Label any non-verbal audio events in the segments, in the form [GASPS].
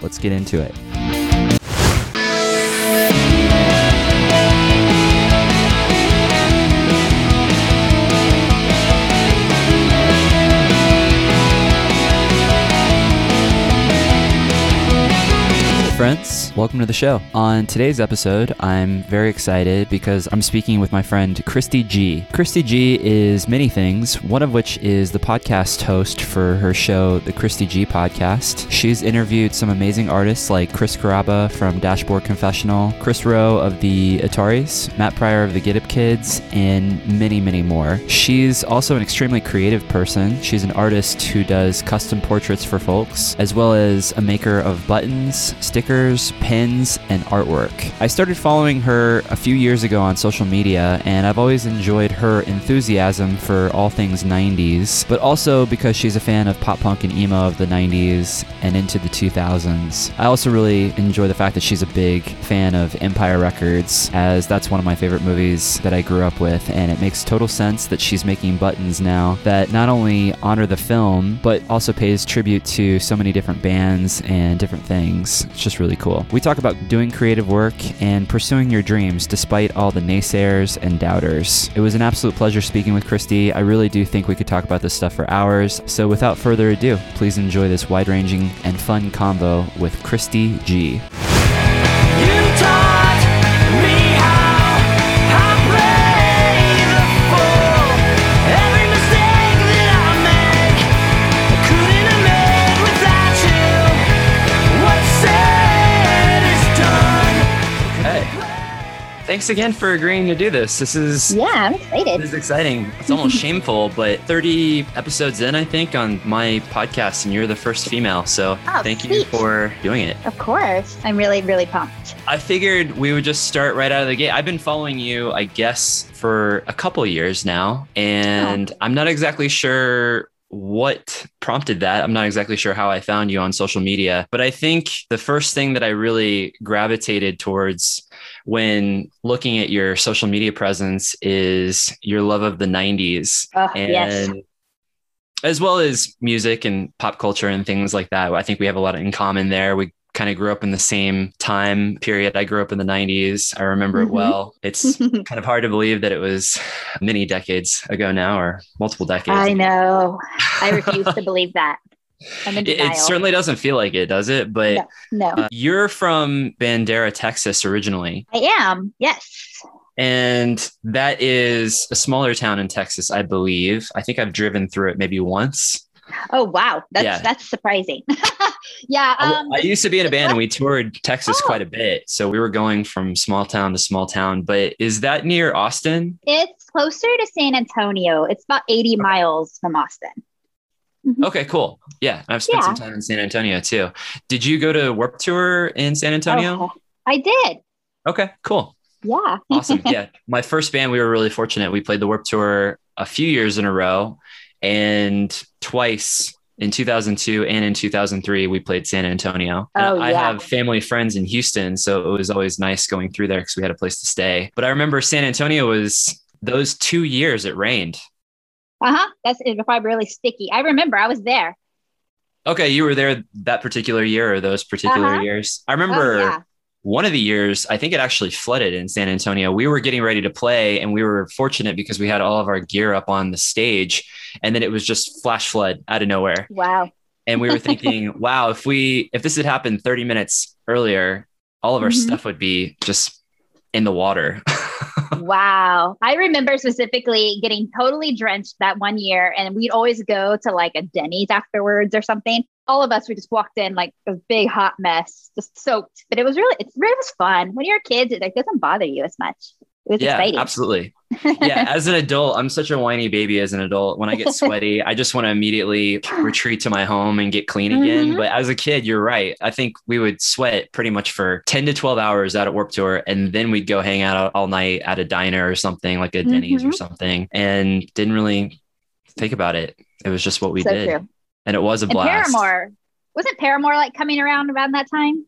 let's get into it. friends. Welcome to the show. On today's episode, I'm very excited because I'm speaking with my friend Christy G. Christy G is many things, one of which is the podcast host for her show, The Christy G Podcast. She's interviewed some amazing artists like Chris Carrabba from Dashboard Confessional, Kris Roe of the Ataris, Matt Pryor of the Get Up Kids, and many, many more. She's also an extremely creative person. She's an artist who does custom portraits for folks, as well as a maker of buttons, stickers, pins, and artwork. I started following her a few years ago on social media, and I've always enjoyed her enthusiasm for all things 90s, but also because she's a fan of pop punk and emo of the 90s and into the 2000s. I also really enjoy the fact that she's a big fan of Empire Records, as that's one of my favorite movies that I grew up with, and it makes total sense that she's making buttons now that not only honor the film, but also pays tribute to so many different bands and different things. It's just just really cool. We talk about doing creative work and pursuing your dreams despite all the naysayers and doubters. It was an absolute pleasure speaking with Christy. I really do think we could talk about this stuff for hours. So without further ado, please enjoy this wide ranging and fun convo with Christy G. thanks again for agreeing to do this. This is yeah, I'm excited. This is exciting. It's almost [LAUGHS] shameful, but 30 episodes in, I think, on my podcast, and you're the first female. So oh, thank sweet. you for doing it. Of course, I'm really, really pumped. I figured we would just start right out of the gate. I've been following you, I guess, for a couple years now, and oh. I'm not exactly sure what prompted that. I'm not exactly sure how I found you on social media, but I think the first thing that I really gravitated towards when looking at your social media presence is your love of the 90s oh, and yes. as well as music and pop culture and things like that. I think we have a lot in common there. We kind of grew up in the same time period. I grew up in the 90s. I remember mm-hmm. it well. It's [LAUGHS] kind of hard to believe that it was many decades ago now or multiple decades. I know. I refuse to believe that. It, it, certainly doesn't feel like it, does it? But no, no. Uh, you're from Bandera, Texas, originally. I am. Yes. And that is a smaller town in Texas, I believe. I think I've driven through it maybe once. Oh wow, that's yeah. that's surprising. [LAUGHS] yeah, um, I, I, used to be in a band and we toured Texas oh. quite a bit, so we were going from small town to small town. But is that near Austin? It's closer to San Antonio. It's about eighty okay. miles from Austin. Mm-hmm. Okay, cool. Yeah, I've spent yeah. some time in San Antonio too. Did you go to Warped Tour in San Antonio? Oh, I did. Okay, cool. Yeah. awesome. [LAUGHS] Yeah. My first band, we were really fortunate. We played the Warped Tour a few years in a row and twice in 2002 and in 2003 we played san antonio oh, yeah. i have family friends in houston so it was always nice going through there because we had a place to stay but i remember san antonio was those two years it rained uh-huh that's probably really sticky i remember i was there okay you were there that particular year or those particular uh-huh. years i remember oh, yeah one of the years, I think it actually flooded in San Antonio. We were getting ready to play, and we were fortunate because we had all of our gear up on the stage, and then it was just flash flood out of nowhere. Wow. And we were [LAUGHS] thinking, wow, if we if this had happened 30 minutes earlier, all of our mm-hmm. stuff would be just in the water. [LAUGHS] [LAUGHS] wow. I remember specifically getting totally drenched that one year, and we'd always go to like a Denny's afterwards or something. All of us, we just walked in like a big hot mess, just soaked. But it was really, it's really was fun. When you're kids, it like doesn't bother you as much. It was yeah, exciting. absolutely. Yeah, [LAUGHS] as an adult, I'm such a whiny baby as an adult. When I get [LAUGHS] sweaty, I just want to immediately retreat to my home and get clean again. Mhm. But as a kid, you're right. I think we would sweat pretty much for 10 to 12 hours out at Warped Tour. And then we'd go hang out all night at a diner or something like a Denny's or Mhm. something and didn't really think about it. It was just what we so did. true. And it was a And blast. Paramore wasn't Paramore like coming around around that time?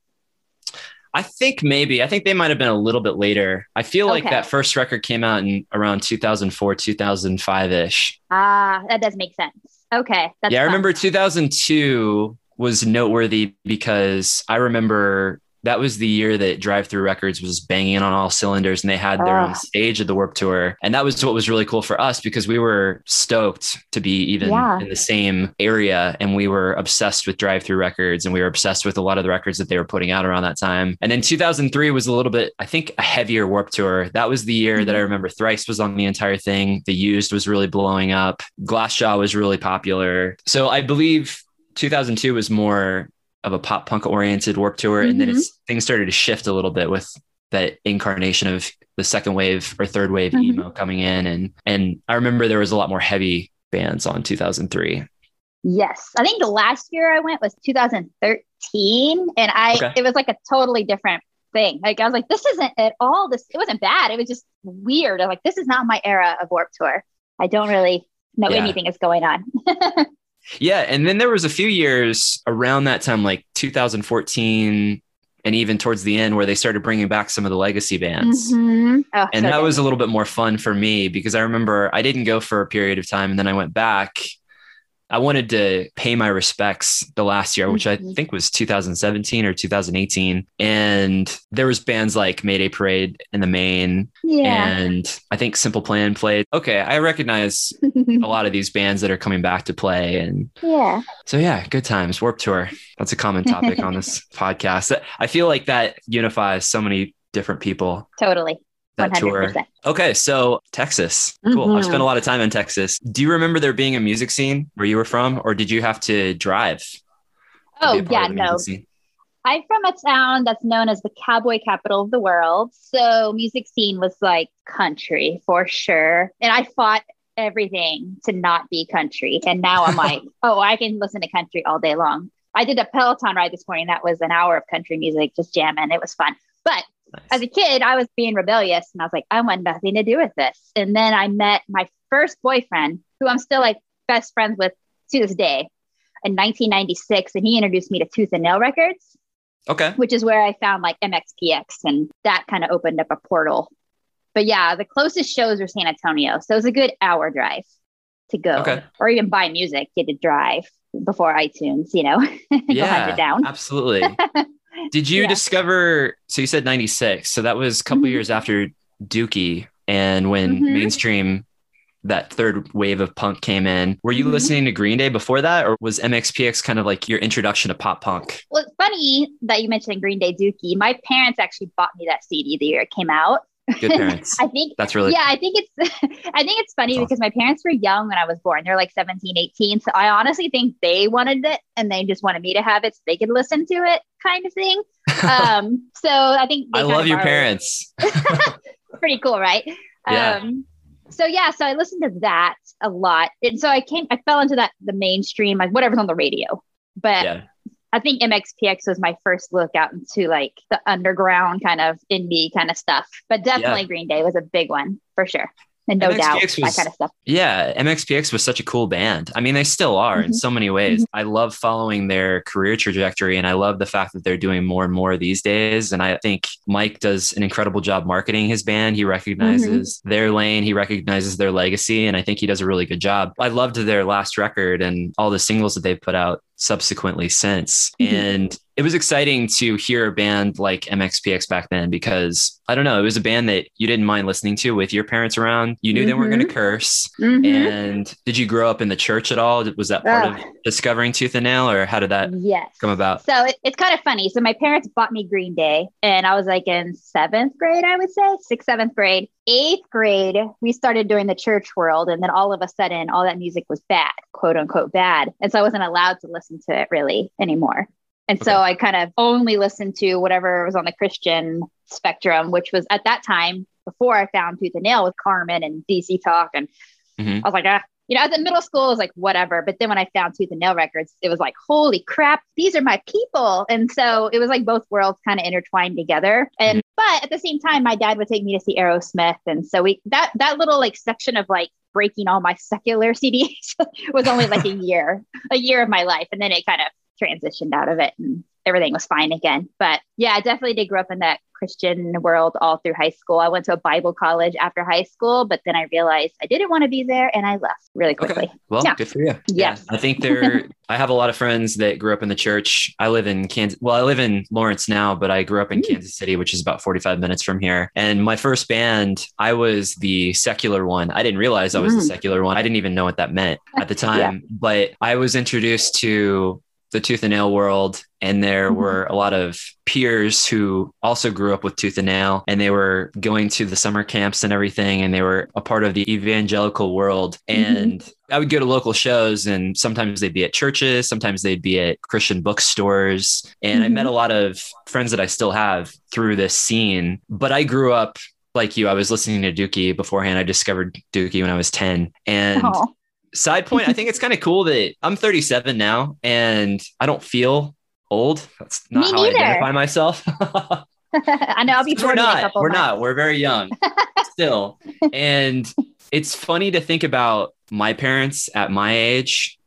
I think maybe. I think they might have been a little bit later. I feel like Okay. that first record came out in around 2004, 2005 ish. Ah, that does make sense. Okay, that's yeah, I remember 2002 was noteworthy because I remember that was the year that Drive Through Records was banging on all cylinders and they had their own Ah. stage at the Warped Tour. And that was what was really cool for us because we were stoked to be even Yeah. in the same area and we were obsessed with Drive Through Records and we were obsessed with a lot of the records that they were putting out around that time. And then 2003 was a little bit, I think, a heavier Warped Tour. That was the year that I Mhm. remember Thrice was on the entire thing. The Used was really blowing up. Glassjaw was really popular. So I believe 2002 was more of a pop punk oriented warped tour and then Mhm. it's things started to shift a little bit with that incarnation of the second wave or third wave Mhm. emo coming in and and I remember there was a lot more heavy bands on 2003. Yes, I think the last year I went was 2013, and I Okay. it was like a totally different thing. Like I was like, this isn't at all this. It wasn't bad. It was just weird. I'm like, this is not my era of Warped Tour. I don't really know Yeah. anything is going on. [LAUGHS] Yeah, and then there was a few years around that time like 2014 and even towards the end where they started bringing back some of the legacy bands. Mhm. Oh, and so that good. was a little bit more fun for me because I remember I didn't go for a period of time and then I went back. I wanted to pay my respects the last year, which I Mhm. think was 2017 or 2018. And there was bands like Mayday Parade in the main, yeah. and I think Simple Plan played. Okay, I recognize [LAUGHS] a lot of these bands that are coming back to play, and yeah. so yeah, good times. Warped Tour. That's a common topic on this [LAUGHS] podcast. I feel like that unifies so many different people. Totally. That tour. 100%. Okay, so Texas. Cool. I've Mhm. spent a lot of time in Texas. Do you remember there being a music scene where you were from, or did you have to drive? Oh, part yeah, no. scene? I'm from a town that's known as the cowboy capital of the world. So music scene was like country for sure. And I fought everything to not be country. And now I'm like, [LAUGHS] oh, I can listen to country all day long. I did a Peloton ride this morning. That was an hour of country music, just jamming. It was fun. But Nice. as a kid, I was being rebellious and I was like, I want nothing to do with this. And then I met my first boyfriend, who I'm still like best friends with to this day in 1996. And he introduced me to Tooth and Nail Records Okay. which is where I found like MXPX, and that kind of opened up a portal. But yeah, the closest shows were San Antonio, so it was a good hour drive to go, Okay. or even buy music. You had to drive before iTunes, you know, [LAUGHS] go hunt Yeah, it down. absolutely. [LAUGHS] Did you Yeah. discover? So you said '96, so that was a couple Mhm. years after Dookie, and when Mhm. mainstream, that third wave of punk came in. Were you Mhm. listening to Green Day before that, or was MXPX kind of like your introduction to pop punk? Well, it's funny that you mentioned Green Day Dookie. My parents actually bought me that CD the year it came out. Good parents. [LAUGHS] I think That's really yeah, I think it's [LAUGHS] I think it's funny awesome. because my parents were young when I was born. They're like 17, 18. So I honestly think they wanted it and they just wanted me to have it so they could listen to it kind of thing. [LAUGHS] Um, so I think I love your parents. Pretty cool, right? Yeah. Um, so yeah, so I listened to that a lot. And so I came I fell into that the mainstream, like whatever's on the radio. But Yeah. I think MXPX was my first look out into like the underground kind of indie kind of stuff. But definitely Green Day was a big one for sure. And no doubt MXPX that kind of stuff. Yeah, MXPX was such a cool band. I mean, they still are in Mhm. so many ways. I love following their career trajectory and I love the fact that they're doing more and more these days. And I think Mike does an incredible job marketing his band. He recognizes their lane, he recognizes their legacy, and I think he does a really good job. I loved their last record and all the singles that they've put out subsequently since. Mhm. And it was exciting to hear a band like MXPX back then because I don't know, it was a band that you didn't mind listening to with your parents around. You knew they weren't going to curse. Mhm. And did you grow up in the church at all? Was that part Ugh. of discovering Tooth and Nail, or how did that yes. come about? So it, it's kind of funny. So my parents bought me Green Day, and I was like in seventh grade, I would say, sixth, seventh grade. Eighth grade, we started doing the church world, and then all of a sudden, all that music was bad, quote unquote bad, and so I wasn't allowed to listen to it really anymore. And so I kind of only listened to whatever was on the Christian spectrum, which was at that time before I found Tooth and Nail with Carmen and DC Talk. And Mhm. I was like, ah, you know, as in middle school, it was like, whatever. But then when I found Tooth and Nail Records, it was like, holy crap, these are my people. And so it was like both worlds kind of intertwined together. And mm-hmm. but at the same time, my dad would take me to see Aerosmith. And so we that that little like section of like breaking all my secular [LAUGHS] CDs was only like a year, a year of my life. And then it kind of transitioned out of it and everything was fine again. But yeah, I definitely did grow up in that Christian world all through high school. I went to a Bible college after high school, but then I realized I didn't want to be there and I left really quickly. Okay. Well, Yeah. good for you. Yes. I think there, [LAUGHS] I have a lot of friends that grew up in the church. I live in Kansas. Well, I live in Lawrence now, but I grew up in Mm. Kansas City, which is about 45 minutes from here. And my first band, I was the secular one. I didn't realize I was the Mm. secular one. I didn't even know what that meant at the [LAUGHS] time, but I was introduced to the tooth and nail world and there Mhm. were a lot of peers who also grew up with tooth and nail and they were going to the summer camps and everything and they were a part of the evangelical world Mhm. and i would go to local shows and sometimes they'd be at churches sometimes they'd be at christian bookstores and i Mhm. met a lot of friends that i still have through this scene but i grew up like you i was listening to dookie beforehand i discovered dookie when i was 10 and Oh, side point i think it's kind of cool that i'm 37 now and i don't feel old. That's not Me how i identify myself. [LAUGHS] [LAUGHS] I know I'll be 40 we're not we're months. not we're very young [LAUGHS] still. And it's funny to think about my parents at my age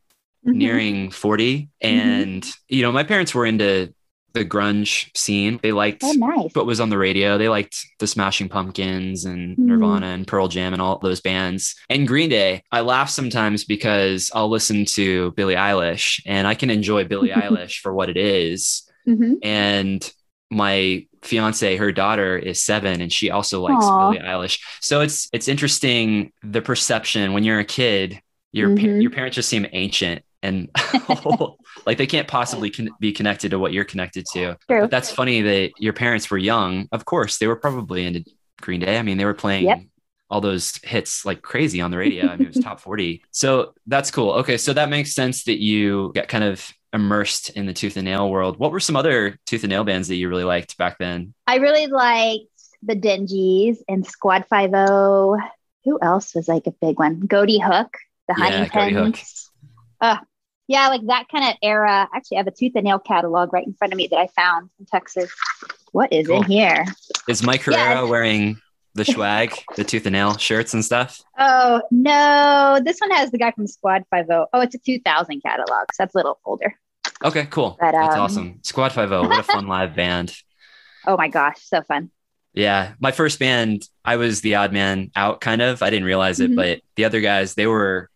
Mhm. nearing 40 and you know my parents were into the grunge scene they liked Oh, nice. what was on the radio. They liked the Smashing Pumpkins and Hmm. Nirvana and Pearl Jam and all those bands. And Green Day, I laugh sometimes because I'll listen to Billie Eilish and I can enjoy Billie [LAUGHS] Eilish for what it is. Mhm. And my fiance, her daughter is seven and she also likes Aw. Billie Eilish. So it's it's interesting the perception when you're a kid, your pa- Mhm. your parents just seem ancient and [LAUGHS] like they can't possibly con- be connected to what you're connected to. True. But that's funny that your parents were young. Of course, they were probably into Green Day. I mean, they were playing Yep. all those hits like crazy on the radio. I mean, it was top 40. [LAUGHS] So that's cool. Okay. So that makes sense that you got kind of immersed in the tooth and nail world. What were some other tooth and nail bands that you really liked back then? I really liked the Dingees and Squad Five O. Who else was like a big one? Ghoti Hook, the Yeah. Huntingtons. Uh, yeah, like that kind of era. Actually, I have a tooth and nail catalog right in front of me that I found in Texas. What is Cool. in here? Is Mike Yeah. Herrera wearing the [LAUGHS] swag, the tooth and nail shirts and stuff? Oh no, this one has the guy from Squad Five O. Oh, it's a 2000 catalog, so that's a little older. Okay, cool. But, That's um, awesome. Squad Five O, what a fun [LAUGHS] live band. Oh my gosh, so fun. Yeah, my first band, I was the odd man out kind of. I didn't realize it, Mhm. but the other guys, they were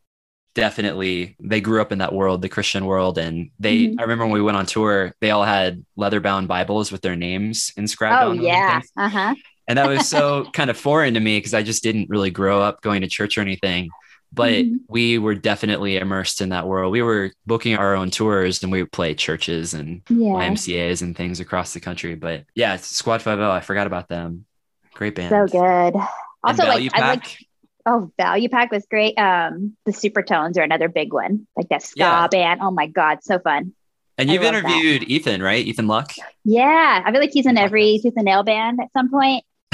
definitely they grew up in that world, the Christian world and they Mhm. I remember when we went on tour, they all had leather-bound Bibles with their names inscribed Oh on them. yeah, uh huh. And that was so [LAUGHS] kind of foreign to me because I just didn't really grow up going to church or anything. But Mhm. we were definitely immersed in that world. We were booking our own tours and we would play churches and Yeah, YMCA's and things across the country. But yeah, Squad Five O, I forgot about them. Great band. so good. Also, like I like. Oh, Value Pac was great. Um, the Supertones are another big one, like that ska Yeah. band. Oh my god, so fun. and I you've love that. interviewed Ethan, right? Ethan Luck. Yeah, I feel like he's in every Tooth and Nail band at some point. [LAUGHS]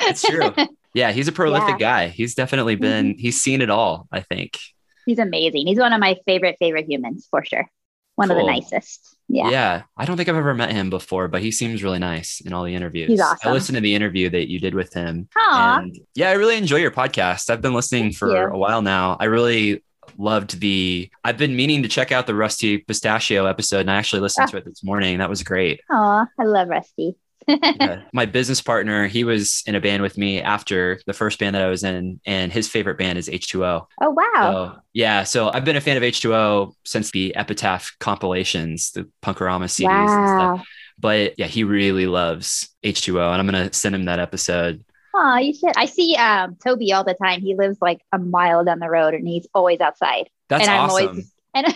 it's true. Yeah, he's a [LAUGHS] prolific Yeah. Mm-hmm. guy. He's definitely been, he's seen it all, I think. He's amazing. He's one of my favorite favorite humans for sure. One of the nicest. Yeah. I don't think I've ever met him before, but he seems really nice in all the interviews. He's awesome. I listened to the interview that you did with him. Aw. And yeah, I really enjoy your podcast. I've been listening Thank for you. a while now. I really loved the I've been meaning to check out the Rusty Pistachio episode and I actually listened Ah. to it this morning. That was great. Aw, I love Rusty. Yeah. [LAUGHS] My business partner, he was in a band with me after the first band that I was in, and his favorite band is H2O. Oh wow. So yeah, so I've been a fan of H2O since the Epitaph compilations, the Punk-O-Rama CDs and stuff. wow. But yeah, he really loves H2O, and I'm gonna send him that episode. Oh, you should. I see um Toby all the time. He lives like a mile down the road and he's always outside. That's and I'm awesome. always [LAUGHS] and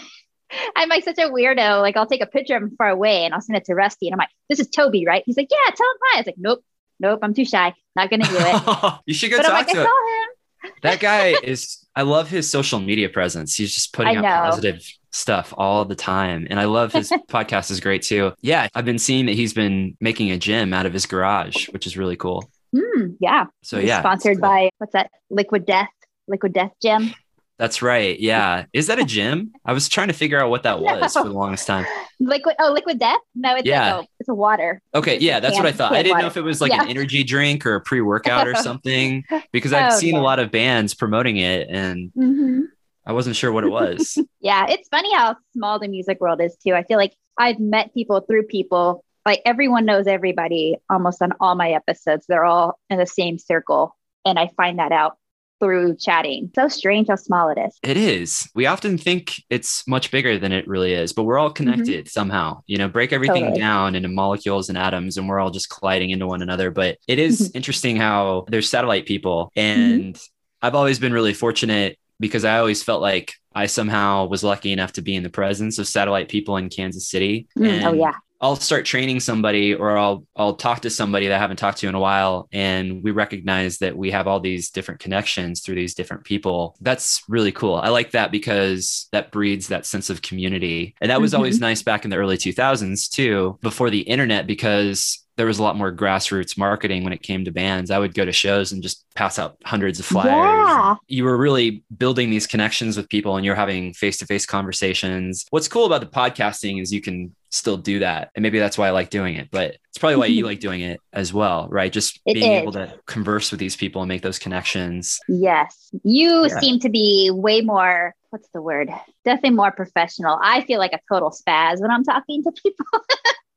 I'm like such a weirdo. Like I'll take a picture of him far away and I'll send it to Rusty and I'm like, this is Toby, right? He's like, yeah, tell him hi. I was like, nope, nope, I'm too shy. Not gonna do it. [LAUGHS] you should go but I'm talk like, I to him. saw him. That guy [LAUGHS] is. I love his social media presence. He's just putting I out positive stuff all the time, and I love his [LAUGHS] podcast is great too. Yeah, I've been seeing that he's been making a gym out of his garage, which is really cool. Mm, yeah. So yeah, Sponsored cool. by what's that? Liquid Death. Liquid Death Gym. That's right. Yeah. Is that a gym? I was trying to figure out what that [LAUGHS] was No. for the longest time. Liquid. Oh, Liquid Death. No, it's Yeah. like a, it's a water. Okay, yeah, that's what I thought. I didn't know if it was like Yeah. an energy drink or a pre-workout or [LAUGHS] something because I've Oh, seen a lot of bands promoting it and hmm I wasn't sure what it was. [LAUGHS] Yeah, it's funny how small the music world is too. I feel like I've met people through people. Like everyone knows everybody almost on all my episodes. They're all in the same circle. And I find that out through chatting. So strange how small it is. it is. We often think it's much bigger than it really is, but we're all mm-hmm. connected somehow. You know, break everything Totally. down into molecules and atoms and we're all just colliding into one another. But it is mm-hmm. interesting how there's satellite people mm-hmm. and I've always been really fortunate because I always felt like I somehow was lucky enough to be in the presence of satellite people in Kansas City. Mm, oh, yeah. I'll start training somebody or I'll I'll talk to somebody that I haven't talked to in a while and we recognize that we have all these different connections through these different people. That's really cool. I like that because that breeds that sense of community. And that was mm-hmm. always nice back in the early 2000s too, before the internet because there was a lot more grassroots marketing when it came to bands. I would go to shows and just pass out hundreds of flyers. Yeah. You were really building these connections with people and you're having face-to-face conversations. What's cool about the podcasting is you can still do that. And maybe that's why I like doing it, but it's probably why you [LAUGHS] like doing it as well, right? Just It being is. able to converse with these people and make those connections. Yes. You Yeah. seem to be way more, what's the word? Definitely more professional. I feel like a total spaz when I'm talking to people. [LAUGHS]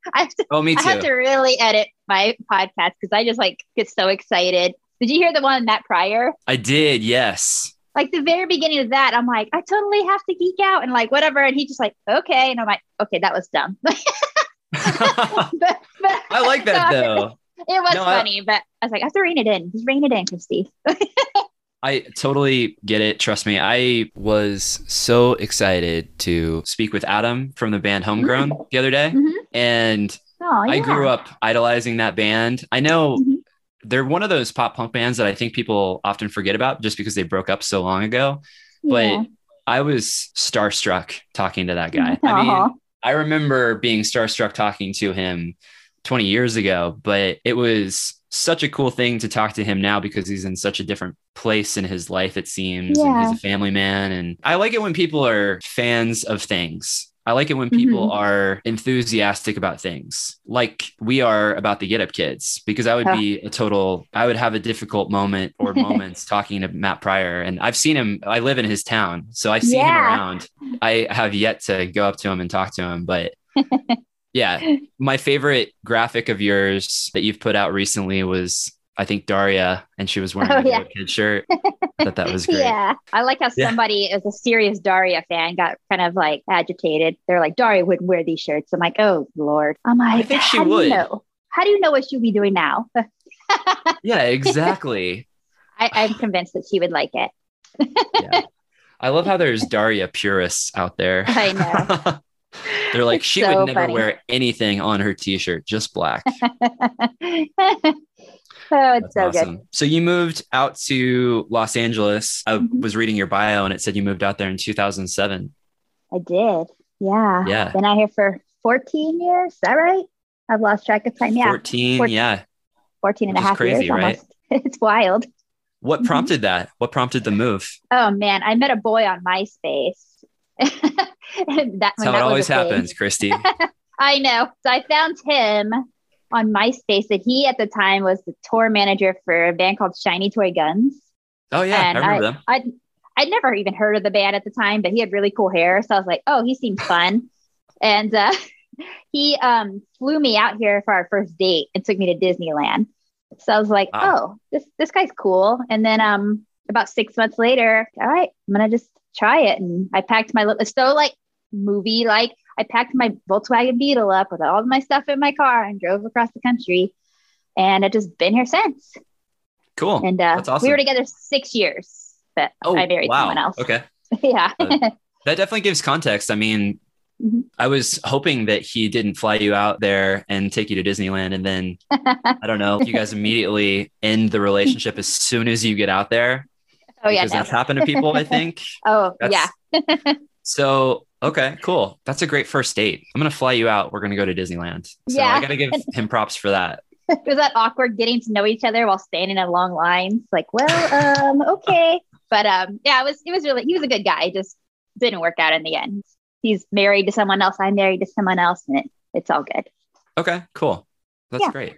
[LAUGHS] I have to, Oh, me too. I have to really edit my podcast because I just like get so excited. Did you hear the one Matt Pryor? I did, yes. Like the very beginning of that, I'm like, I totally have to geek out and like whatever. And he just like, okay. And I'm like, okay, that was dumb. [LAUGHS] [LAUGHS] but, I like that though. It was No, I- funny, but I was like, I have to rein it in. Just rein it in, Christy. I totally get it. Trust me. I was so excited to speak with Adam from the band Homegrown the other day. Mhm. And Oh, yeah. I grew up idolizing that band. I know Mhm. they're one of those pop punk bands that I think people often forget about just because they broke up so long ago. But Yeah. I was starstruck talking to that guy. [LAUGHS] I mean, I remember being starstruck talking to him 20 years ago, but it was such a cool thing to talk to him now because he's in such a different place in his life, it seems. And Yeah. he's a family man. And I like it when people are fans of things. I like it when people Mhm. are enthusiastic about things like we are about the Get Up Kids, because I would be a total, I would have a difficult moment [LAUGHS] or moments talking to Matt Pryor. And I've seen him, I live in his town, so I've seen him around. I have yet to go up to him and talk to him, but [LAUGHS] yeah, [LAUGHS] my favorite graphic of yours that you've put out recently was I think Daria, and she was wearing Oh, a yeah. Kid shirt. [LAUGHS] I thought that was great. Yeah. I like how Yeah. somebody as a serious Daria fan got kind of like agitated. They're like, Daria wouldn't wear these shirts. I'm like, oh Lord. I'm like, think she how do you know? How do you know what she'll be doing now? [LAUGHS] Yeah, exactly. I, I'm convinced that she would like it. yeah. I love how there's Daria purists out there. I know. They're like, she so would never funny. wear anything on her t-shirt, just black. [LAUGHS] oh, it's That's so good. So you moved out to Los Angeles. I Mhm. was reading your bio and it said you moved out there in 2007. I did. Yeah. Yeah. Been out here for 14 years. Is that right? I've lost track of time. Yeah. 14. 14. Yeah. 14 and a Which half crazy, years right? almost. [LAUGHS] It's wild. What Mhm. prompted that? What prompted the move? Oh man, I met a boy on MySpace. [LAUGHS] that, That's how that it always happens, Christy. [LAUGHS] I know. So I found him on MySpace that he at the time was the tour manager for a band called Shiny Toy Guns. Oh yeah, And I remember them. I'd, I'd never even heard of the band at the time, but he had really cool hair. So I was like, oh, he seems [LAUGHS] fun. and uh, he um, flew me out here for our first date and took me to Disneyland. So I was like, Wow. oh, this, this guy's cool. And then um, about six months later, all right, I'm going to just try it. And I packed my, little it's so like movie, like I packed my Volkswagen Beetle up with all of my stuff in my car and drove across the country. And I've just been here since. Cool. And uh, That's awesome. we were together six years, but oh, I married wow. someone else. Okay. [LAUGHS] yeah. Uh, That definitely gives context. I mean, Mhm. I was hoping that he didn't fly you out there and take you to Disneyland. And then [LAUGHS] I don't know, you guys immediately end the relationship as soon as you get out there. Oh yeah. Because No. that's happened to people, I think. [LAUGHS] Oh That's- yeah. So, okay, cool. That's a great first date. I'm going to fly you out. We're going to go to Disneyland. So Yeah. I got to give [LAUGHS] him props for that. [LAUGHS] was that awkward getting to know each other while standing in long lines. Like, well, um, okay. But um, yeah, it was it was really he was a good guy. It just didn't work out in the end. He's married to someone else. I'm married to someone else, and it, it's all good. Okay, cool. That's Yeah. great.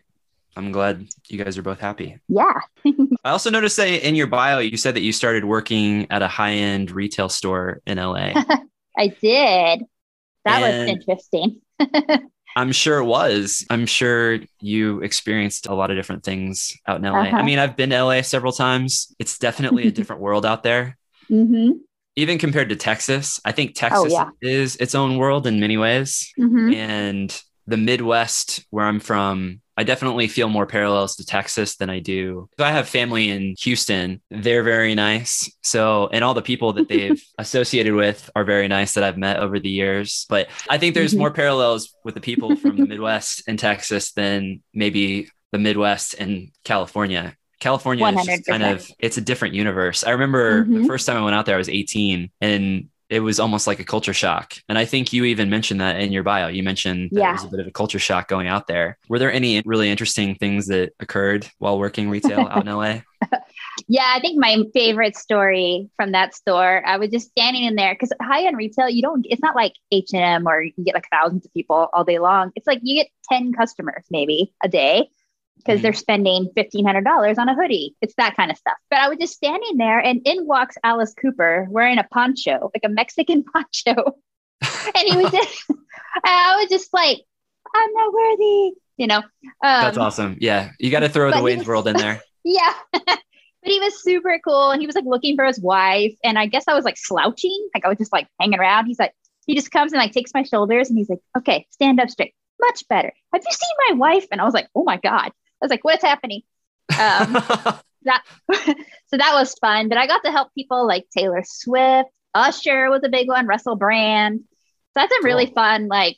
I'm glad you guys are both happy. Yeah. [LAUGHS] I also noticed that in your bio, you said that you started working at a high end retail store in LA. [LAUGHS] I did. That was interesting. [LAUGHS] I'm sure it was. I'm sure you experienced a lot of different things out in LA. I Uh-huh. mean, I've been to LA several times. It's definitely a different world out there. hmm Even compared to Texas, I think Texas Oh, yeah. is its own world in many ways. hmm And the Midwest, where I'm from, I definitely feel more parallels to Texas than I do. I have family in Houston. They're very nice. So, and all the people that they've [LAUGHS] associated with are very nice that I've met over the years. But I think there's Mhm. more parallels with the people from the Midwest and Texas than maybe the Midwest and California. California is just kind of it's a different universe. I remember the Mhm. first time I went out there, I was 18 and it was almost like a culture shock. And I think you even mentioned that in your bio. You mentioned that it was a bit of a culture shock going out there. Were there any really interesting things that occurred while working retail out in LA? [LAUGHS] Yeah, I think my favorite story from that store, I was just standing in there because high end retail, you don't, it's not like H&M or you get like thousands of people all day long. It's like you get 10 customers maybe a day because Mhm. they're spending $1,500 on a hoodie. It's that kind of stuff. But I was just standing there and in walks Alice Cooper wearing a poncho, like a Mexican [LAUGHS] poncho. and he was [LAUGHS] just, I was just like, I'm not worthy, you know? Um, That's awesome. Yeah. You got to throw the he Wayne's was- World in there. [LAUGHS] yeah. but he was super cool and he was like looking for his wife. And I guess I was like slouching. Like I was just like hanging around. He's like, he just comes and like takes my shoulders and he's like, okay, stand up straight. Much better. Have you seen my wife? And I was like, oh my God. I was like, what's happening? Um, [LAUGHS] that [LAUGHS] so that was fun. But I got to help people like Taylor Swift, Usher was a big one, Russell Brand. So that's a really Cool. fun like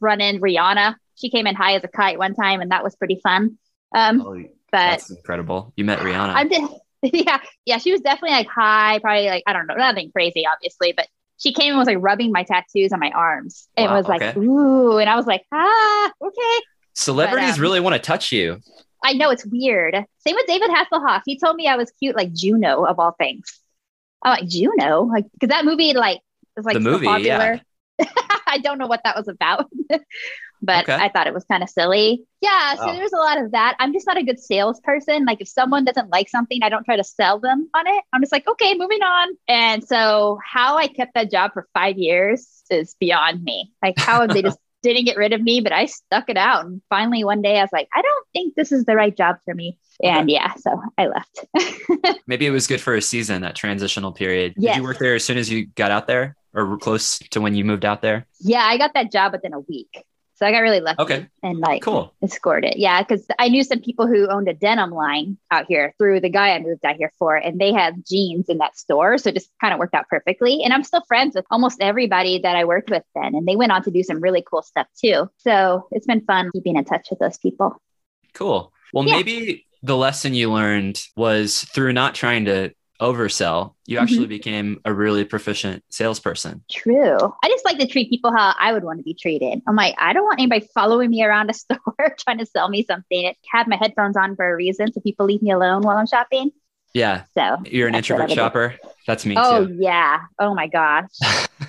run in Rihanna. She came in high as a kite one time and that was pretty fun. Um, Oh, but that's incredible. You met Rihanna. I'm just, [LAUGHS] yeah, yeah. She was definitely like high, probably like I don't know, nothing crazy, obviously, but she came and was like rubbing my tattoos on my arms. It Wow, was like, okay. ooh, and I was like, ah, okay. Celebrities um, really want to touch you. I know it's weird. Same with David Hasselhoff. He told me I was cute, like Juno of all things. I'm like Juno, like because that movie like was like The so movie, popular. [LAUGHS] I don't know what that was about, [LAUGHS] but Okay. I thought it was kind of silly. Yeah, so Wow. there's a lot of that. I'm just not a good salesperson. Like if someone doesn't like something, I don't try to sell them on it. I'm just like, okay, moving on. And so how I kept that job for five years is beyond me. Like how have they just didn't get rid of me, but I stuck it out. And finally one day I was like, I don't think this is the right job for me. And yeah, so I left. [LAUGHS] Maybe it was good for a season, that transitional period. Did you work there as soon as you got out there or close to when you moved out there? yeah, I got that job within a week. So I got really lucky Okay. and like Cool. scored it. Yeah, because I knew some people who owned a denim line out here through the guy I moved out here for, and they had jeans in that store. So it just kind of worked out perfectly. And I'm still friends with almost everybody that I worked with then. And they went on to do some really cool stuff too. So it's been fun keeping in touch with those people. Cool. Well, Yeah. maybe the lesson you learned was through not trying to oversell, you Mm-hmm. actually became a really proficient salesperson. True. I just like to treat people how I would want to be treated. I'm like, I don't want anybody following me around a [LAUGHS] store trying to sell me something. I have my headphones on for a reason so people leave me alone while I'm shopping. Yeah. So You're an That's what I introvert do. shopper. That's me Oh too. yeah. Oh my gosh.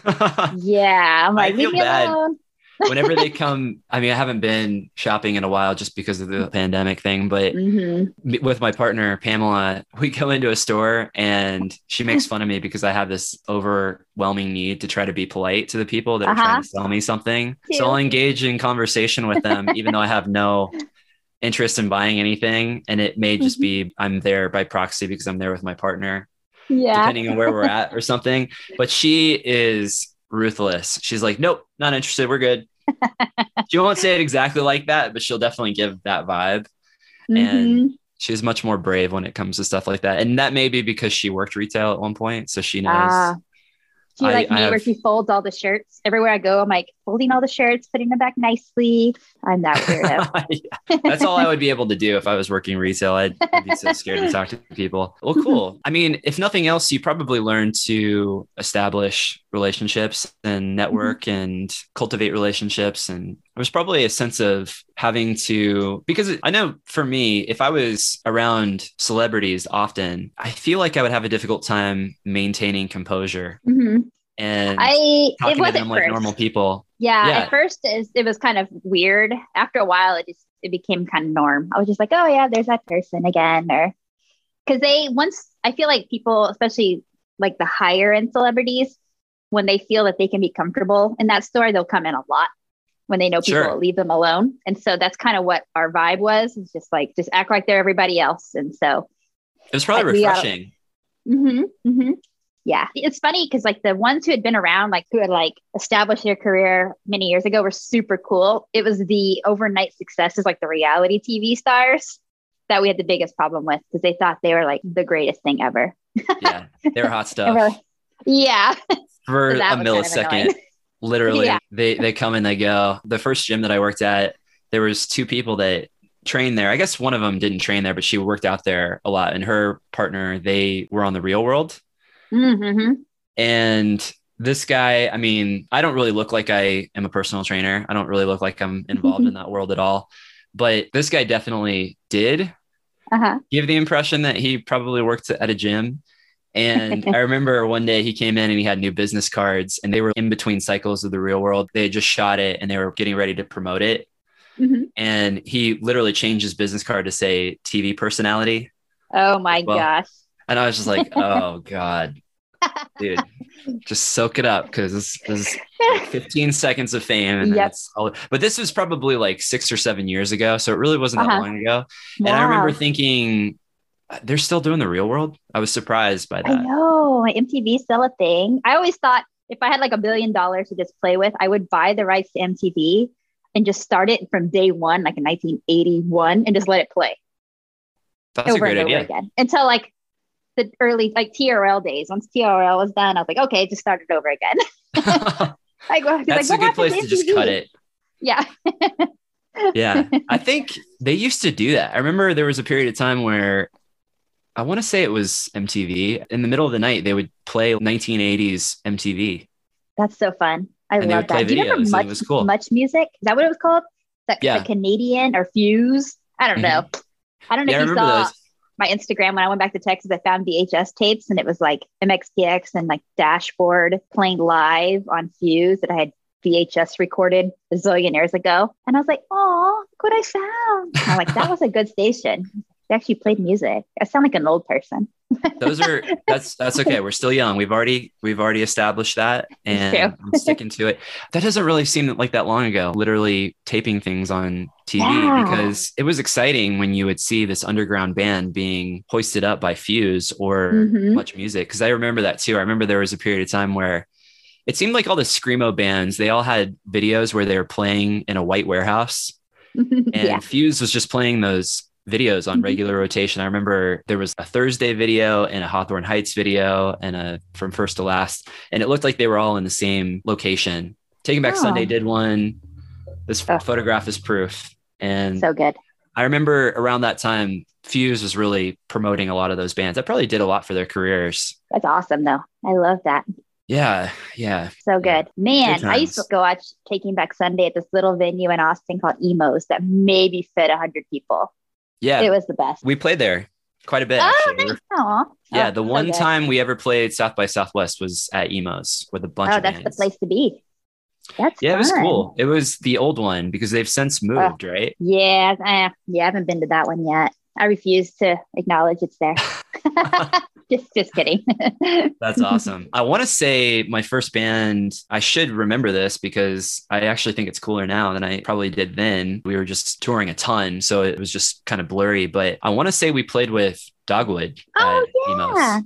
[LAUGHS] Yeah. I'm I like, leave me bad. alone. Whenever they come, I mean, I haven't been shopping in a while just because of the pandemic thing, but hmm with my partner Pamela, we go into a store and she makes fun of me because I have this overwhelming need to try to be polite to the people that are Uh-huh. trying to sell me something. So I'll engage in conversation with them, even though I have no [LAUGHS] interest in buying anything. And it may just be I'm there by proxy because I'm there with my partner, Yeah. depending on where we're [LAUGHS] at or something. But she is ruthless. She's like, nope, not interested. We're good. She won't say it exactly like that, but she'll definitely give that vibe and Mhm. she's much more brave when it comes to stuff like that. And that may be because she worked retail at one point, so she knows. Ah. She I- like I me where have- she folds all the shirts everywhere I go. I'm like, folding all the shirts, putting them back nicely. I'm that weirdo. [LAUGHS] Yeah. That's all I would be able to do if I was working retail. I'd, I'd be so scared to talk to people. Well, [LAUGHS] cool. I mean, if nothing else, you probably learned to establish relationships and network and cultivate relationships. And there was probably a sense of having to, because I know for me, if I was around celebrities often, I feel like I would have a difficult time maintaining composure. Mhm. And I it talking was to them like first. normal people. Yeah, Yeah. at first it, it was kind of weird. After a while, it just it became kind of norm. I was just like, oh yeah, there's that person again, or because they once I feel like people, especially like the higher end celebrities, when they feel that they can be comfortable in that store, they'll come in a lot. When they know people Sure. will leave them alone, and so that's kind of what our vibe was. It's just like just act like they're everybody else, and so It was probably Like, we gotta- refreshing. hmm hmm Yeah, it's funny because like the ones who had been around, like who had like established their career many years ago, were super cool. It was the overnight successes, like the reality TV stars, that we had the biggest problem with because they thought they were like the greatest thing ever. yeah, [LAUGHS] they were hot stuff. Like, yeah, [LAUGHS] For So a was kind of millisecond, literally, Yeah. they they come and they go. The first gym that I worked at, there was two people that trained there. I guess one of them didn't train there, but she worked out there a lot. And her partner, they were on the Real World. Mm-hmm. And this guy, I mean, I don't really look like I am a personal trainer. I don't really look like I'm involved in [LAUGHS] that world at all. But this guy definitely did uh-huh. give the impression that he probably worked at a gym. And [LAUGHS] I remember one day he came in and he had new business cards and they were in between cycles of the real world. They had just shot it and they were getting ready to promote it. Mhm. And he literally changed his business card to say TV personality. Oh my Well, gosh. And I was just like, [LAUGHS] oh God, dude, [LAUGHS] just soak it up because this, this is like 15 seconds of fame. And Yep. all, but this was probably like six or seven years ago. So it really wasn't that Uh-huh. long ago. And I remember thinking, they're still doing the real world. I was surprised by I that. know MTV still a thing. I always thought if I had like a billion dollars to just play with, I would buy the rights to MTV and just start it from day one, like in 1981, and just let it play That's a over great and over idea. again until like the early like TRL days. Once TRL was done, I was like, okay, just start it over again. [LAUGHS] like, That's like, a good place happened to just cut it. Yeah. [LAUGHS] Yeah. I think they used to do that. I remember there was a period of time where I want to say it was MTV. In the middle of the night, they would play 1980s MTV. That's so fun. I And love that. Do you remember much it was cool. much music? Is that what it was called? That Yeah. the Canadian or Fuse? I don't mm-hmm. know. I don't know Yeah, if you saw those. My Instagram when I went back to Texas. I found VHS tapes and it was like MXPX and like Dashboard playing live on Fuse that I had VHS recorded a zillion years ago. And I was like, oh, look what I found. I'm like, that was a good station. They actually played music. I sound like an old person. Those are [LAUGHS] that's that's okay. We're still young. We've already we've already established that, and. I'm sticking to it. That doesn't really seem like that long ago. Literally taping things on TV Yeah. because it was exciting when you would see this underground band being hoisted up by Fuse or Mhm. Much Music. Because I remember that too. I remember there was a period of time where it seemed like all the screamo bands they all had videos where they were playing in a white warehouse [LAUGHS] and yeah. Fuse was just playing those videos on Mhm. regular rotation. I remember there was a Thursday video and a Hawthorne Heights video and a from first to last, and it looked like they were all in the same location. Taking Back Oh. Sunday did one. This Oh. photograph is proof. And So good. I remember around that time, Fuse was really promoting a lot of those bands. That probably did a lot for their careers. That's awesome though. I love that. Yeah, yeah. So good. Man, Good I used to go watch Taking Back Sunday at this little venue in Austin called Emo's that maybe fit 100 people. Yeah. It was the best. we played there quite a bit. Oh, actually. Nice. were- Yeah, Oh, the one good. time we ever played South by Southwest was at Emo's with a bunch. Oh, of that's bands. the place to be. That's Yeah, it was cool. It was the old one because they've since moved, right? Yeah, eh, yeah, I haven't been to that one yet. I refuse to acknowledge it's there. [LAUGHS] [LAUGHS] just, just kidding. [LAUGHS] That's awesome. I want to say my first band, I should remember this because I actually think it's cooler now than I probably did then. We were just touring a ton, so it was just kind of blurry, but I want to say we played with Dogwood. Oh, yeah.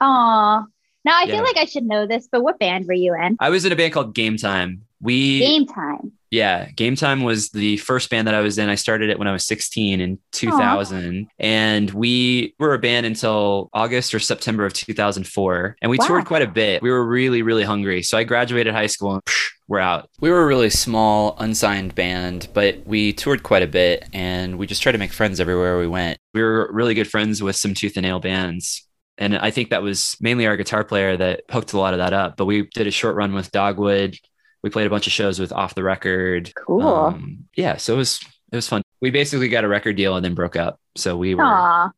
Aw. Now I Yeah. feel like I should know this, but what band were you in? I was in a band called Game Time We Game time. Yeah, Game Time was the first band that I was in. I started it when I was 16 in 2000, and we were a band until August or September of 2004. And we Wow. toured quite a bit. We were really, really hungry. So I graduated high school and psh, we're out. We were a really small, unsigned band, but we toured quite a bit and we just tried to make friends everywhere we went. We were really good friends with some tooth and nail bands. And I think that was mainly our guitar player that hooked a lot of that up. But we did a short run with Dogwood. We played a bunch of shows with Off the Record. Cool. Um, yeah, so it was it was fun. We basically got a record deal and then broke up. So we were [LAUGHS]